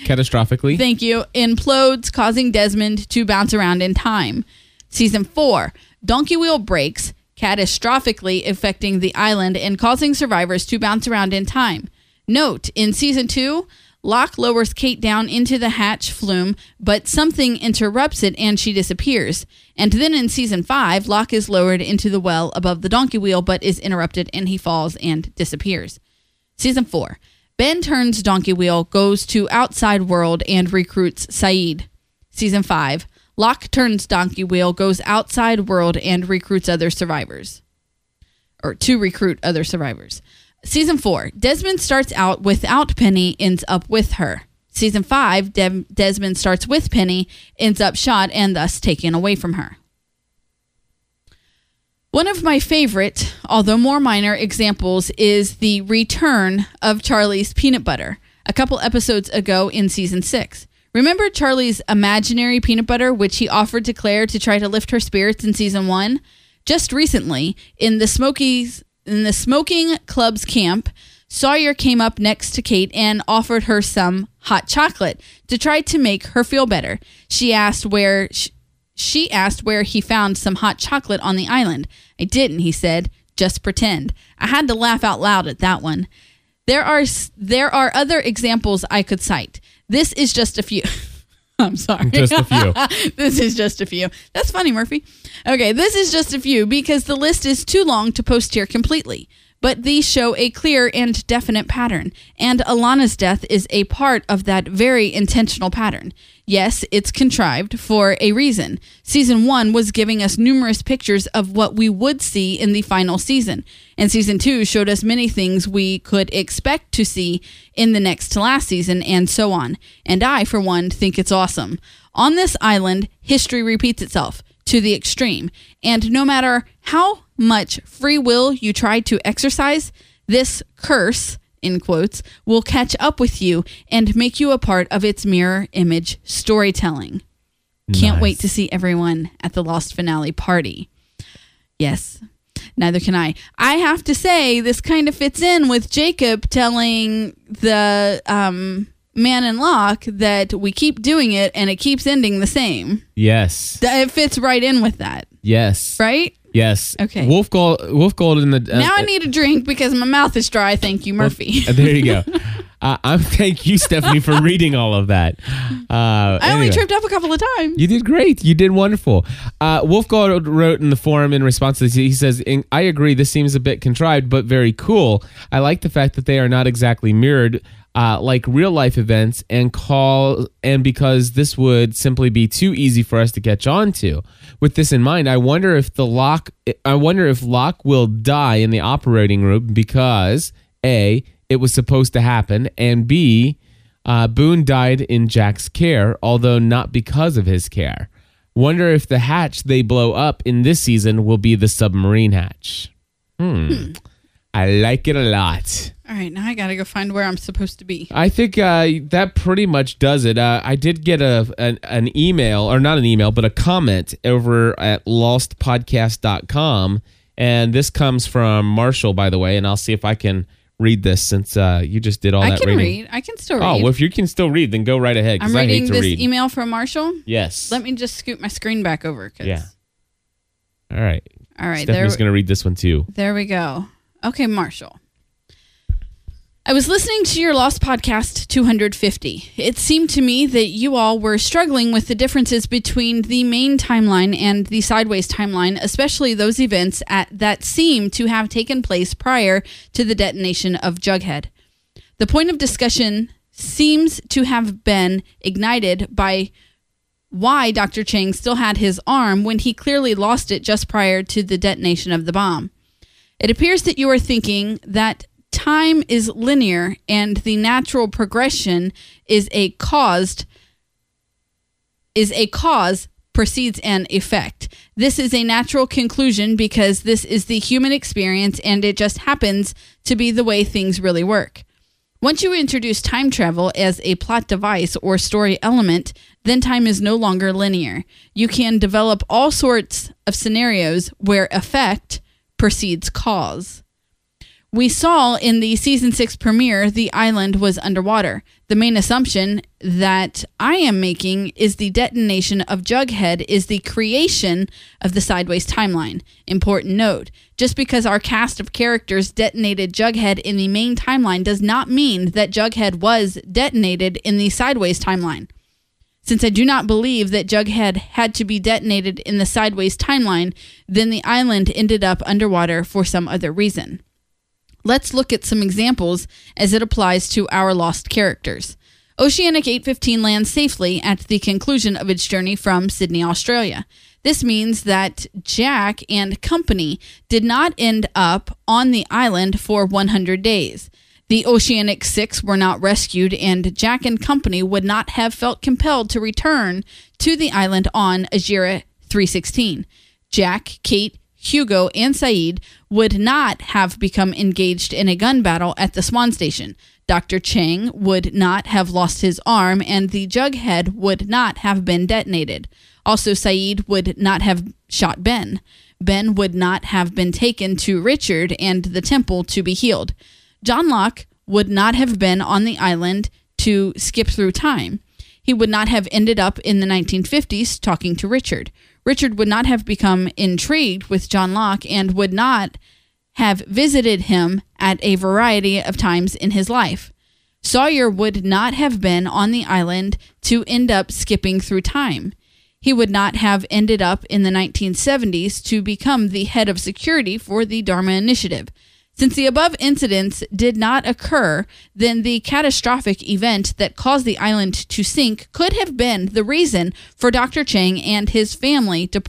S1: Catastrophically.
S8: Thank you. Implodes, causing Desmond to bounce around in time. Season 4 Donkey Wheel breaks, catastrophically affecting the island and causing survivors to bounce around in time. Note in Season 2, Locke lowers Kate down into the hatch flume, but something interrupts it and she disappears. And then in Season 5, Locke is lowered into the well above the donkey wheel, but is interrupted and he falls and disappears. Season 4 Ben turns donkey wheel, goes to outside world, and recruits Sayid. Season 5. Locke turns donkey wheel, goes outside world, and recruits other survivors. Or to recruit other survivors. Season 4. Desmond starts out without Penny, ends up with her. Season 5. Dem- Desmond starts with Penny, ends up shot, and thus taken away from her. One of my favorite, although more minor, examples is the return of Charlie's peanut butter a couple episodes ago in season six. Remember Charlie's imaginary peanut butter, which he offered to Claire to try to lift her spirits in season one? Just recently, in the Smokies in the smoking club's camp, Sawyer came up next to Kate and offered her some hot chocolate to try to make her feel better. She asked where sh- she asked where he found some hot chocolate on the island. I didn't, he said. Just pretend. I had to laugh out loud at that one. There are there are other examples I could cite. This is just a few. I'm sorry.
S1: Just a few.
S8: this is just a few. That's funny, Murphy. Okay, this is just a few because the list is too long to post here completely. But these show a clear and definite pattern, and Ilana's death is a part of that very intentional pattern. Yes, it's contrived for a reason. Season 1 was giving us numerous pictures of what we would see in the final season, and season 2 showed us many things we could expect to see in the next to last season, and so on. And I, for one, think it's awesome. On this island, history repeats itself to the extreme, and no matter how much free will you try to exercise, this curse, in quotes, will catch up with you and make you a part of its mirror image storytelling. Can't wait to see everyone at the Lost finale party. Yes, neither can I. I have to say, this kind of fits in with Jacob telling the um, man in Locke that we keep doing it and it keeps ending the same.
S1: Yes.
S8: That- It fits right in with that,
S1: Yes.
S8: right?
S1: Yes.
S8: Okay.
S1: Wolf Gold. Wolf Gold in the. uh,
S8: now I need a drink because my mouth is dry. Thank you, Murphy.
S1: Uh, there you go. Uh, I'm thank you, Stephanie, for reading all of that. Uh,
S8: I only tripped up a couple of times.
S1: You did great. You did wonderful. Uh, Wolf Gold wrote in the forum in response to this. He says, "I agree. This seems a bit contrived, but very cool. I like the fact that they are not exactly mirrored." Uh, like real life events and call and because this would simply be too easy for us to catch on to with this in mind i wonder if the lock i wonder if locke will die in the operating room because a it was supposed to happen and b uh, Boone died in Jack's care, although not because of his care. Wonder if the hatch they blow up in this season will be the submarine hatch. Hmm. I like it a lot.
S8: All right, now I gotta go find where I'm supposed to be.
S1: I think uh, that pretty much does it. Uh, I did get a an, an email, or not an email, but a comment over at lostpodcast.com. And this comes from Marshall, by the way. And I'll see if I can read this since uh, you just did all
S8: I
S1: that
S8: can
S1: reading.
S8: read. I can still read.
S1: Oh, well, if you can still read, then go right ahead
S8: I'm
S1: I hate
S8: reading
S1: to
S8: this
S1: read.
S8: email from Marshall.
S1: Yes.
S8: Let me just scoot my screen back over. 'cause-
S1: Yeah. All right.
S8: All right,
S1: Stephanie's
S8: there-
S1: going to read this one too.
S8: There we go. Okay, Marshall. I was listening to your Lost Podcast 250. It seemed to me that you all were struggling with the differences between the main timeline and the sideways timeline, especially those events at, that seem to have taken place prior to the detonation of Jughead. The point of discussion seems to have been ignited by why Dr. Chang still had his arm when he clearly lost it just prior to the detonation of the bomb. It appears that you are thinking that time is linear and the natural progression is a caused is a cause precedes an effect. This is a natural conclusion because this is the human experience and it just happens to be the way things really work. Once you introduce time travel as a plot device or story element, then time is no longer linear. You can develop all sorts of scenarios where effect precedes cause. We saw in the season six premiere the island was underwater. The main assumption that I am making is the detonation of Jughead is the creation of the sideways timeline. Important note just because our cast of characters detonated Jughead in the main timeline does not mean that Jughead was detonated in the sideways timeline. Since I do not believe that Jughead had to be detonated in the sideways timeline, then the island ended up underwater for some other reason. Let's look at some examples as it applies to our lost characters. Oceanic 815 lands safely at the conclusion of its journey from Sydney, Australia. This means that Jack and company did not end up on the island for 100 days. The Oceanic Six were not rescued, and Jack and company would not have felt compelled to return to the island on Ajira 316. Jack, Kate, Hugo, and Sayid would not have become engaged in a gun battle at the Swan Station. Dr. Chang would not have lost his arm, and the Jughead would not have been detonated. Also, Sayid would not have shot Ben. Ben would not have been taken to Richard and the temple to be healed. John Locke would not have been on the island to skip through time. He would not have ended up in the 1950s talking to Richard. Richard would not have become intrigued with John Locke and would not have visited him at a variety of times in his life. Sawyer would not have been on the island to end up skipping through time. He would not have ended up in the 1970s to become the head of security for the Dharma Initiative. Since the above incidents did not occur, then the catastrophic event that caused the island to sink could have been the reason for Dr. Chang and his family de-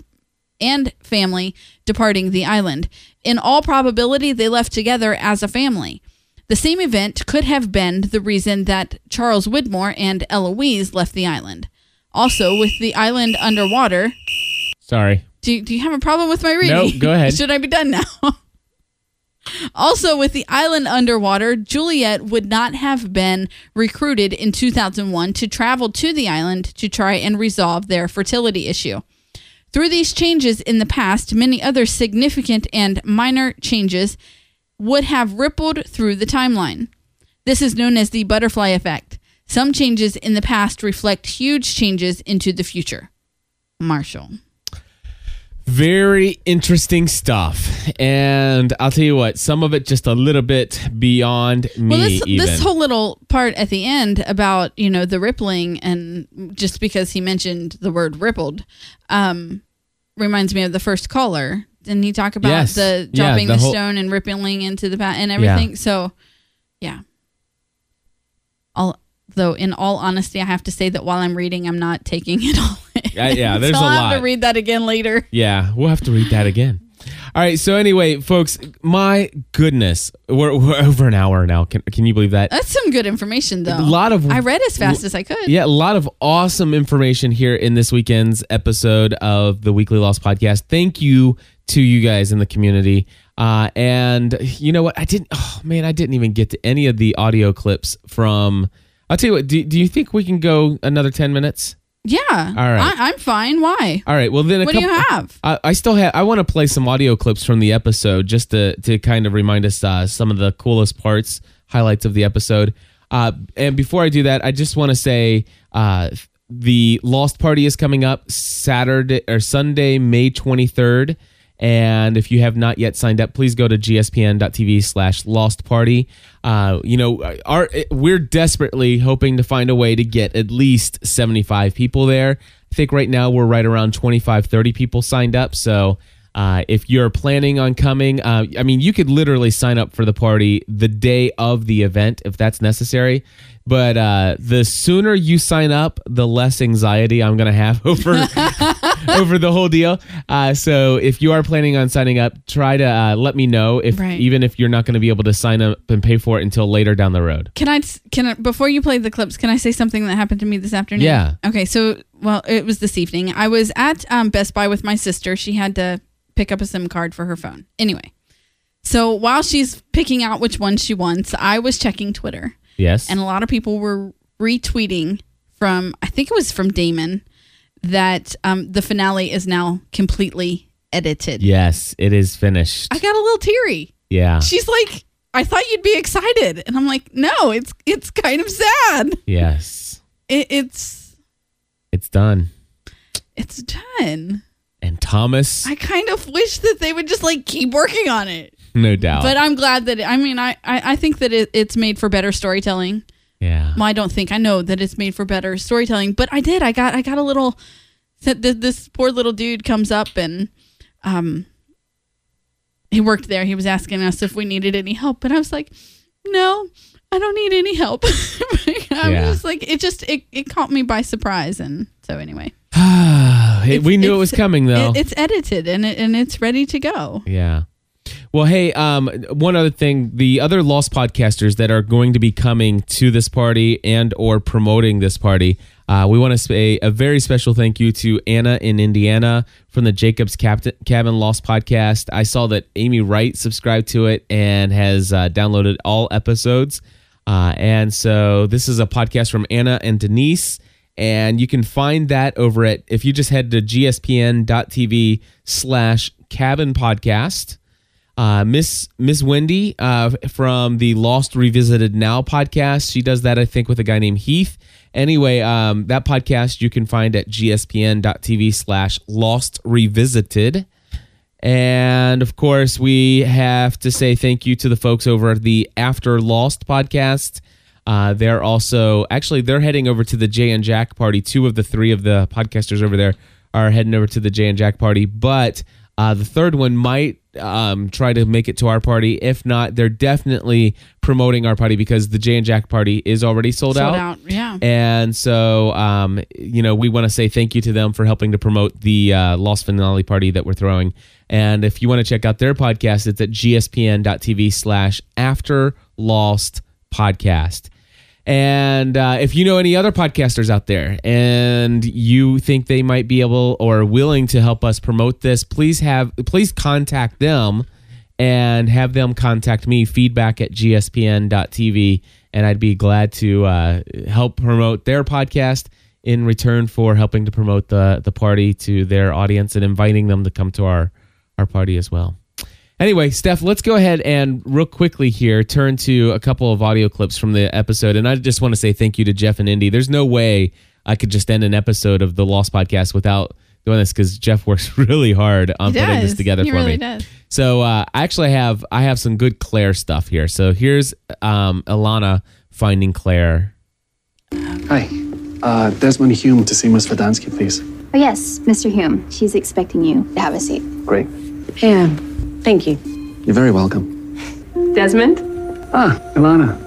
S8: and family departing the island. In all probability, they left together as a family. The same event could have been the reason that Charles Widmore and Eloise left the island. Also, with the island underwater,
S1: Sorry.
S8: do, do you have a problem with my reading?
S1: Nope, go ahead.
S8: Should I be done now? also, with the island underwater, Juliet would not have been recruited in 2001 to travel to the island to try and resolve their fertility issue. Through these changes in the past, many other significant and minor changes would have rippled through the timeline. This is known as the butterfly effect. Some changes in the past reflect huge changes into the future. Marshall.
S1: Very interesting stuff. And I'll tell you what, some of it just a little bit beyond me
S8: well, this,
S1: even.
S8: this whole little part at the end about you know the rippling and just because he mentioned the word rippled, um, reminds me of the first caller. Didn't he talk about
S1: Yes.
S8: the
S1: Yeah,
S8: dropping
S1: the
S8: the,
S1: whole-
S8: stone and rippling into the pat and everything? So, yeah. Although, in all honesty, I have to say that while I'm reading, I'm not taking it all
S1: Yeah, yeah, there's
S8: so
S1: a
S8: I'll
S1: lot.
S8: have to read that again later.
S1: Yeah, we'll have to read that again. All right. So anyway, folks, my goodness, we're, we're over an hour now. Can can you believe that?
S8: That's some good information, though.
S1: A lot of-
S8: I read as fast as I could.
S1: Yeah, a lot of awesome information here in this weekend's episode of the Weekly Lost Podcast. Thank you to you guys in the community. Uh, and you know what? I didn't. Oh man, I didn't even get to any of the audio clips from. I'll tell you what. Do, do you think we can go another ten minutes?
S8: Yeah.
S1: All right.
S8: I, I'm fine. Why?
S1: All right. Well, then a
S8: What do you have?
S1: I, I still have. I want to play some audio clips from the episode just to to kind of remind us uh, some of the coolest parts, highlights of the episode. Uh, and before I do that, I just want to say uh, the Lost Party is coming up Saturday or Sunday, May twenty third. And if you have not yet signed up, please go to gspn.tv slash lost party. Uh, you know, our, we're desperately hoping to find a way to get at least 75 people there. I think right now we're right around 25, 30 people signed up. So uh, if you're planning on coming, uh, I mean, you could literally sign up for the party the day of the event if that's necessary. But uh, the sooner you sign up, the less anxiety I'm going to have over over the whole deal. Uh, so if you are planning on signing up, try to uh, let me know if
S8: Right.
S1: even if you're not going to be able to sign up and pay for it until later down the road.
S8: Can I can I, before you play the clips? Can I say something that happened to me this afternoon?
S1: Yeah.
S8: Okay. So well, it was this evening. I was at um, Best Buy with my sister. She had to pick up a SIM card for her phone. Anyway, so while she's picking out which one she wants, I was checking Twitter,
S1: Yes.
S8: and a lot of people were retweeting from I think it was from Damon that um, the finale is now completely edited.
S1: yes, it is finished.
S8: I got a little teary.
S1: Yeah.
S8: She's like, I thought you'd be excited, and I'm like, no, it's it's kind of sad.
S1: Yes.
S8: It, it's
S1: It's done.
S8: it's done.
S1: And Thomas,
S8: I kind of wish that they would just like keep working on it.
S1: no doubt.
S8: But I'm glad that I mean I I, I think that it, it's made for better storytelling.
S1: yeah.
S8: Well, I don't think I know that it's made for better storytelling, but I did. I got I got a little. That this poor little dude comes up and, um, he worked there. He was asking us if we needed any help, and I was like, "No, I don't need any help." I
S1: Yeah.
S8: was like, it just it, it caught me by surprise, and so anyway,
S1: Hey, we knew it was coming though.
S8: it- it's edited and it, and it's ready to go.
S1: Yeah. Well, hey, um, one other thing: the other Lost podcasters that are going to be coming to this party and or promoting this party, uh, we want to say a very special thank you to Anna in Indiana from the Jacobs Captain, Cabin Lost podcast. I saw that Amy Wright subscribed to it and has uh, downloaded all episodes. Uh, and so this is a podcast from Anna and Denise. And you can find that over at, if you just head to gspn.tv slash cabin podcast. Uh, Miss Miss Wendy uh, from the Lost Revisited Now podcast. She does that, I think, with a guy named Heath. Anyway, um, that podcast you can find at gspn.tv slash Lost Revisited. And of course, we have to say thank you to the folks over at the After Lost podcast. Uh, they're also actually they're heading over to the Jay and Jack party. Two of the three of the podcasters over there are heading over to the Jay and Jack party, but uh, the third one might um, try to make it to our party. If not, they're definitely promoting our party because the Jay and Jack party is already sold,
S8: Sold out, yeah.
S1: and so, um, you know, we want to say thank you to them for helping to promote the uh, Lost Finale party that we're throwing. And if you want to check out their podcast, it's at gspn.tv slash after lost podcast. And uh, if you know any other podcasters out there and you think they might be able or willing to help us promote this, please have please contact them and have them contact me feedback at gspn.tv and I'd be glad to uh, help promote their podcast in return for helping to promote the the party to their audience and inviting them to come to our our party as well. Anyway, Steph, let's go ahead and real quickly here turn to a couple of audio clips from the episode. And I just want to say thank you to Jeff and Indy. There's no way I could just end an episode of the Lost Podcast without doing this because Jeff works really hard on
S8: He
S1: putting this together
S8: He
S1: for
S8: really
S1: me.
S8: does.
S1: So uh, I actually have I have some good Claire stuff here. So here's um, Ilana finding Claire.
S18: Hi. Uh, Desmond Hume to see Miss Verdansky, please.
S19: Oh, yes, Mr. Hume. She's expecting you. Have a seat.
S18: Great.
S19: Hey, Yeah. Thank you.
S18: You're very welcome.
S19: Desmond?
S18: Ah, Ilana.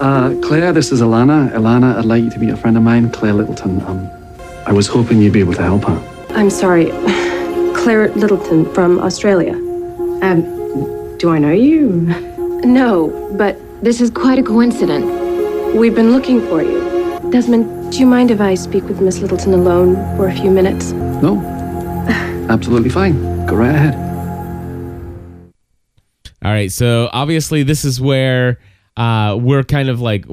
S18: Uh, Claire, this is Ilana. Ilana, I'd like you to meet a friend of mine, Claire Littleton. Um, I was hoping you'd be able to help her.
S20: I'm sorry. Claire Littleton from Australia. Um, do I know you? No, but
S19: This is quite a coincidence.
S20: we've been looking for you. Desmond, do you mind if I speak with Miss Littleton alone for a few minutes?
S18: No? Absolutely fine. Go right ahead.
S1: All right, so obviously this is where uh, we're kind of like,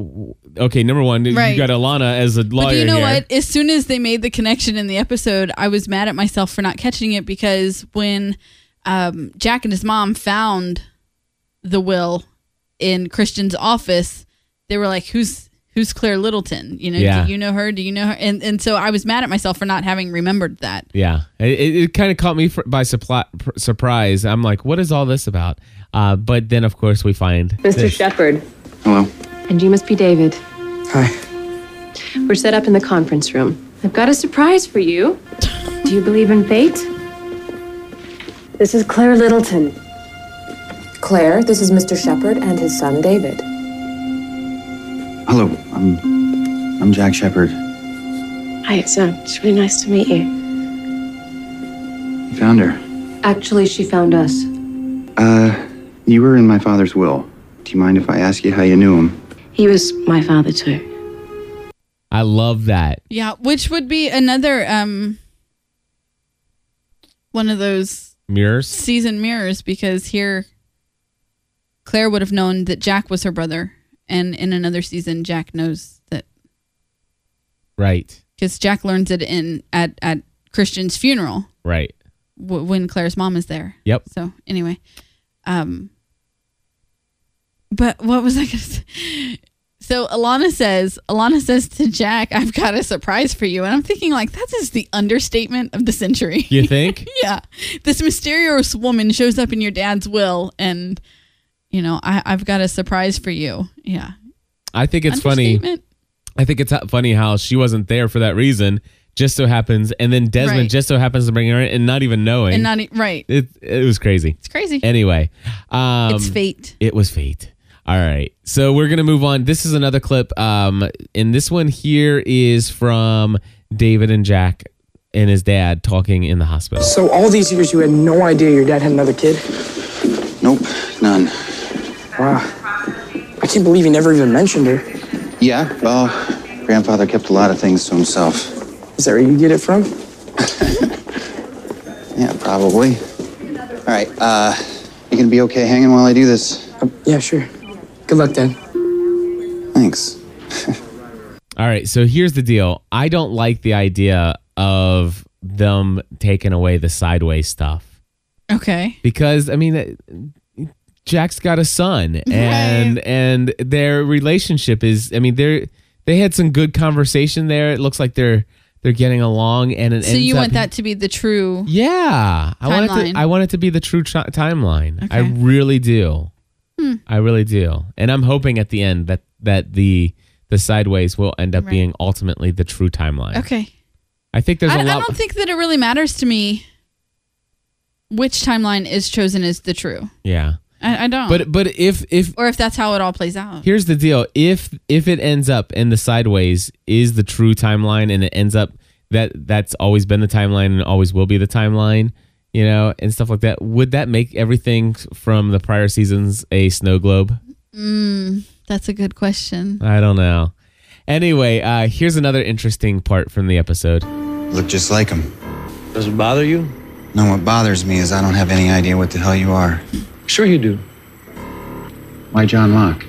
S1: okay, number one,
S8: Right.
S1: you got Ilana as a lawyer
S8: But do you know
S1: here.
S8: what? As soon as they made the connection in the episode, I was mad at myself for not catching it because when um, Jack and his mom found the will in Christian's office, they were like, "Who's who's Claire Littleton? You know,
S1: Yeah.
S8: do you know her? Do you know her?" And and so I was mad at myself for not having remembered that.
S1: Yeah, it, it, it kind of caught me for, by supply, pr- surprise. I'm like, what is all this about? Uh, but then, of course, we find
S20: Mr.
S1: this.
S20: Shephard.
S18: Hello.
S20: And you must be David.
S18: Hi.
S20: We're set up in the conference room. I've got a surprise for you. Do you believe in fate? This is Claire Littleton.
S21: Claire, this is Mr. Shephard and his son David.
S18: Hello. I'm, I'm Jack Shephard.
S20: Hi, it's, uh, it's really nice to meet you.
S18: You found her.
S20: Actually, she found us.
S18: Uh, you were in my father's will. Do you mind if I ask you how you knew him?
S20: He was my father, too.
S1: I love that.
S8: Yeah, which would be another um one of those
S1: Mirrors.
S8: season mirrors because here Claire would have known that Jack was her brother, and in another season, Jack knows that
S1: Right,
S8: because Jack learns it in at at Christian's funeral
S1: right.
S8: w- when Claire's mom is there.
S1: Yep.
S8: So anyway, um, but what was I gonna say? So Ilana says, Ilana says to Jack, "I've got a surprise for you," and I'm thinking like that is the understatement of the century.
S1: You think?
S8: yeah, this mysterious woman shows up in your dad's will, and you know, I, I've got a surprise for you. Yeah,
S1: I think it's funny. I think it's funny how she wasn't there for that reason. just so happens, and then Desmond
S8: Right.
S1: just so happens to bring her in, and not even knowing.
S8: and not e- right.
S1: it, it was crazy.
S8: It's crazy.
S1: Anyway, um,
S8: it's fate.
S1: It was fate. All right. So we're going to move on. This is another clip. Um, and this one here is from David and Jack and his dad talking in the hospital.
S22: So all these years you had no idea your dad had another kid?
S5: Nope, none.
S22: Wow. I can't believe he never even mentioned her.
S5: Yeah, well, grandfather kept a lot of things to himself.
S22: Is that where you get it from?
S5: Yeah, probably. All right, uh, you gonna be okay hanging while I do this?
S22: yeah, sure. Good luck, Dad.
S5: Thanks.
S1: All right. So here's the deal. I don't like the idea of them taking away the sideways stuff
S8: Okay.
S1: because, I mean, uh, Jack's got a son and and their relationship is I mean they're they had some good conversation there. It looks like they're they're getting along and it
S8: So you
S1: up-
S8: want that to be the true
S1: Yeah, I want it to. I want it to be the true timeline. I really do.
S8: Hmm.
S1: I really do, and I'm hoping at the end that that the the sideways will end up
S8: Right.
S1: being ultimately the true timeline.
S8: Okay.
S1: I think there's
S8: I,
S1: a lot.
S8: I don't think that it really matters to me which timeline is chosen as the true.
S1: yeah,
S8: I, I don't.
S1: but but if if
S8: or if that's how it all plays out.
S1: here's the deal, if if it ends up in the sideways is the true timeline, and it ends up that that's always been the timeline and always will be the timeline. You know, and stuff like that. Would that make everything from the prior seasons a snow globe?
S8: Mm, that's a good question.
S1: I don't know. Anyway, uh, here's another interesting part from the episode.
S5: Look just like him.
S6: Does it bother you?
S5: No, what bothers me is I don't have any idea what the hell you are.
S6: Sure you do.
S5: Why John Locke?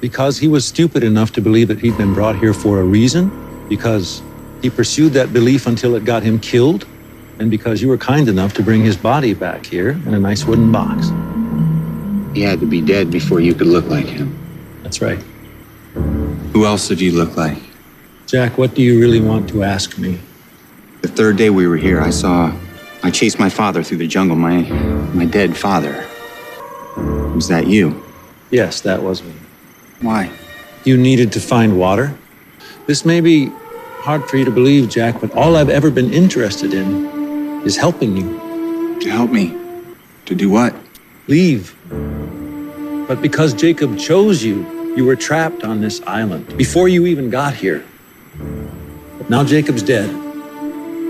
S6: Because he was stupid enough to believe that he'd been brought here for a reason, because he pursued that belief until it got him killed, and because you were kind enough to bring his body back here in a nice wooden box.
S5: He had to be dead before you could look like him.
S6: That's right.
S5: Who else did you look like?
S6: Jack, what do you really want to ask me?
S5: The third day we were here, I saw. I chased my father through the jungle, my my dead father. Was that you?
S6: Yes, that was me.
S5: Why?
S6: You needed to find water. This may be hard for you to believe, Jack, but all I've ever been interested in is helping you.
S5: To help me? To do what?
S6: Leave. But because Jacob chose you, you were trapped on this island before you even got here. But now Jacob's dead.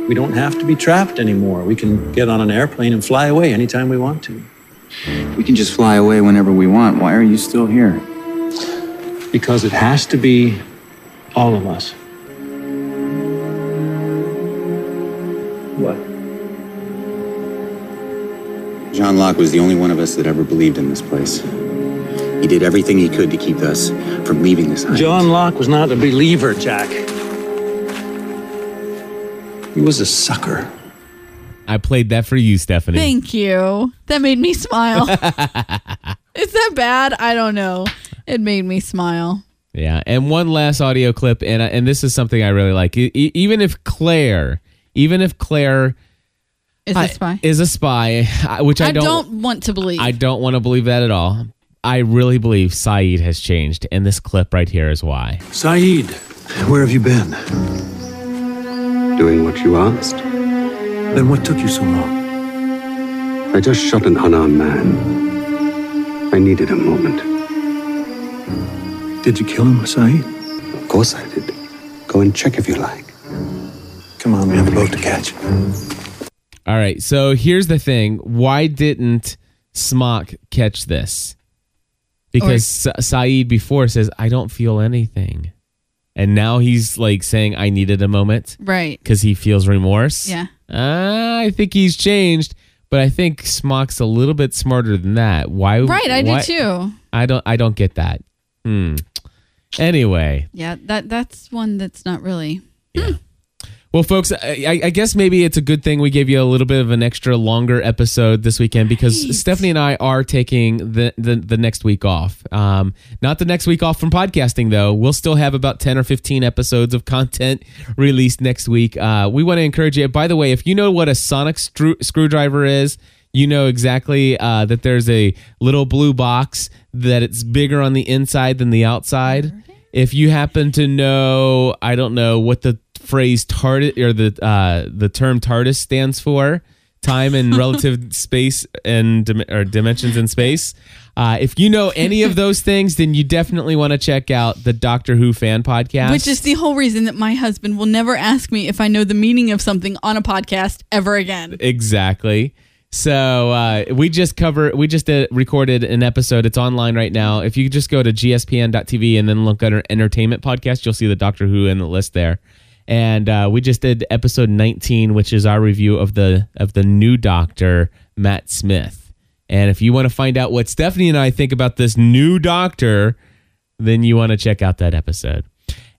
S6: We don't have to be trapped anymore. We can get on an airplane and fly away anytime we want to.
S5: We can just fly away whenever we want. Why are you still here?
S6: Because it has to be all of us. What?
S5: John Locke was the only one of us that ever believed in this place. He did everything he could to keep us from leaving this island.
S6: John Locke was not a believer, Jack. He was a sucker.
S1: I played that for you, Stephanie.
S8: Thank you. That made me smile. Is that bad? I don't know. It made me smile.
S1: Yeah, and one last audio clip, and and this is something I really like. E- even if Claire, even if Claire
S8: Is
S1: I-
S8: a spy?
S1: is a spy, which I,
S8: I don't, want to believe.
S1: I don't want to believe that at all. I really believe Sayid has changed, and this clip right here is why.
S23: Sayid, where have you been?
S18: Doing what you asked.
S23: Then what took you so long?
S18: I just shot an unarmed man. I needed a moment.
S23: Did you kill him, Sayid?
S18: Of course I did. Go and check if you like.
S23: Come on, we have a boat to catch.
S1: All right, so here's the thing: why didn't Smocke catch this? Because Sa- Sayid before says, "I don't feel anything," and now he's like saying, "I needed a moment."
S8: Right.
S1: because he feels remorse.
S8: Yeah.
S1: Uh, I think he's changed, but I think Smocke's a little bit smarter than that. Why?
S8: Right, I
S1: why-
S8: do too.
S1: I don't. I don't get that. Hmm. Anyway,
S8: Yeah, that that's one that's not really.
S1: Well, folks, I, I guess maybe it's a good thing we gave you a little bit of an extra longer episode this weekend because Stephanie and I are taking the, the the next week off. Um, not the next week off from podcasting though. We'll still have about ten or fifteen episodes of content released next week. Uh, we want to encourage you. By the way, if you know what a sonic stru- screwdriver is. You know exactly uh, that there's a little blue box that it's bigger on the inside than the outside. If you happen to know, I don't know what the phrase TARDIS or the uh, the term TARDIS stands for time and relative space and dim- or dimensions in space. Uh, if you know any of those things, then you definitely want to check out the Doctor Who fan podcast.
S8: Which is the whole reason that my husband will never ask me if I know the meaning of something on a podcast ever again.
S1: Exactly. So uh, we just cover we just uh, recorded an episode. It's online right now. If you just go to gspn.tv and then look under entertainment podcast, you'll see the Doctor Who in the list there. And uh, we just did episode 19, which is our review of the of the new Doctor Matt Smith. And if you want to find out what Stephanie and I think about this new Doctor, then you want to check out that episode.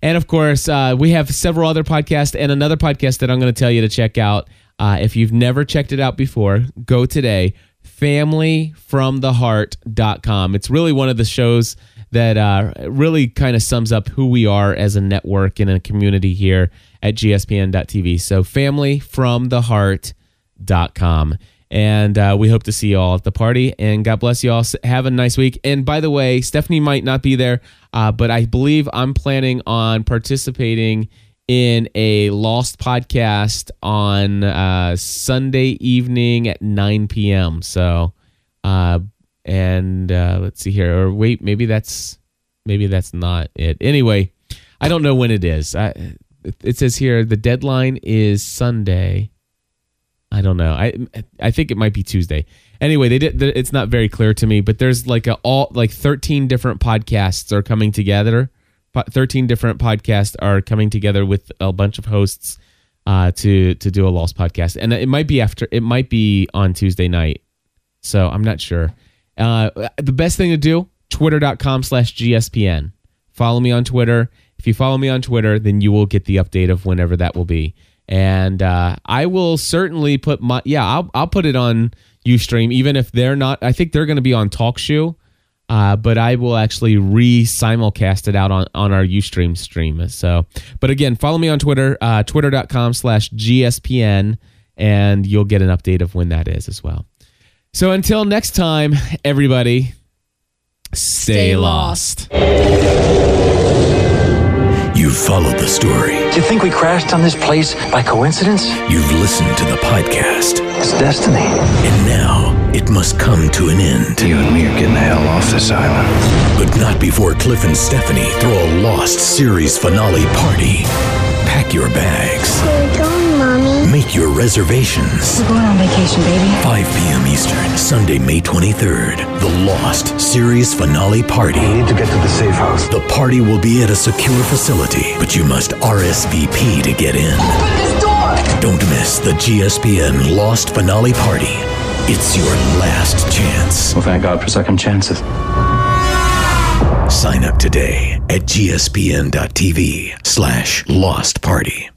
S1: And of course, uh, we have several other podcasts and another podcast that I'm going to tell you to check out. Uh, if you've never checked it out before, go today. Familyfromtheheart.com. It's really one of the shows that uh, really kind of sums up who we are as a network and a community here at gspn.tv. So, familyfromtheheart.com. And uh, we hope to see you all at the party. And God bless you all. Have a nice week. And by the way, Stephanie might not be there, uh, but I believe I'm planning on participating in a Lost podcast on uh, Sunday evening at 9 p.m. So, uh, and uh, let's see here. Or wait, maybe that's maybe that's not it. Anyway, I don't know when it is. I, it says here the deadline is Sunday. I don't know. I I think it might be Tuesday. Anyway, they did. It's not very clear to me, but there's like a all like 13 different podcasts are coming together. 13 different podcasts are coming together with a bunch of hosts uh, to to do a Lost podcast, and it might be after. It might be on Tuesday night. So I'm not sure. Uh, the best thing to do: twitter.com slash gspn. Follow me on Twitter. If you follow me on Twitter, then you will get the update of whenever that will be and uh, I will certainly put my yeah I'll I'll put it on UStream even if they're not. I think they're going to be on TalkShoe, uh, but I will actually re simulcast it out on on our UStream stream. So, but again, follow me on Twitter, uh, twitter.com/slash gspn, and you'll get an update of when that is as well. So until next time, everybody, stay,
S8: Stay
S1: lost.
S24: You've followed the story.
S23: Do you think we crashed on this place by coincidence?
S24: You've listened to the podcast.
S23: It's destiny.
S24: And now it must come to an end.
S23: You and me are getting the hell off this island.
S24: But not before Cliff and Stephanie throw a Lost series finale party. Pack your bags.
S25: We're going, Mommy.
S24: Make your reservations.
S25: We're going on vacation, baby.
S24: 5 p.m. Eastern, Sunday, May 23rd. The Lost series finale party.
S23: We need to get to the safe house.
S24: The party will be at a secure facility, but you must RSVP to get in.
S25: Open this door!
S24: Don't miss the GSPN Lost finale party. It's your last chance.
S23: Well, thank God for second chances.
S24: Sign up today at gspn.tv slash lost party.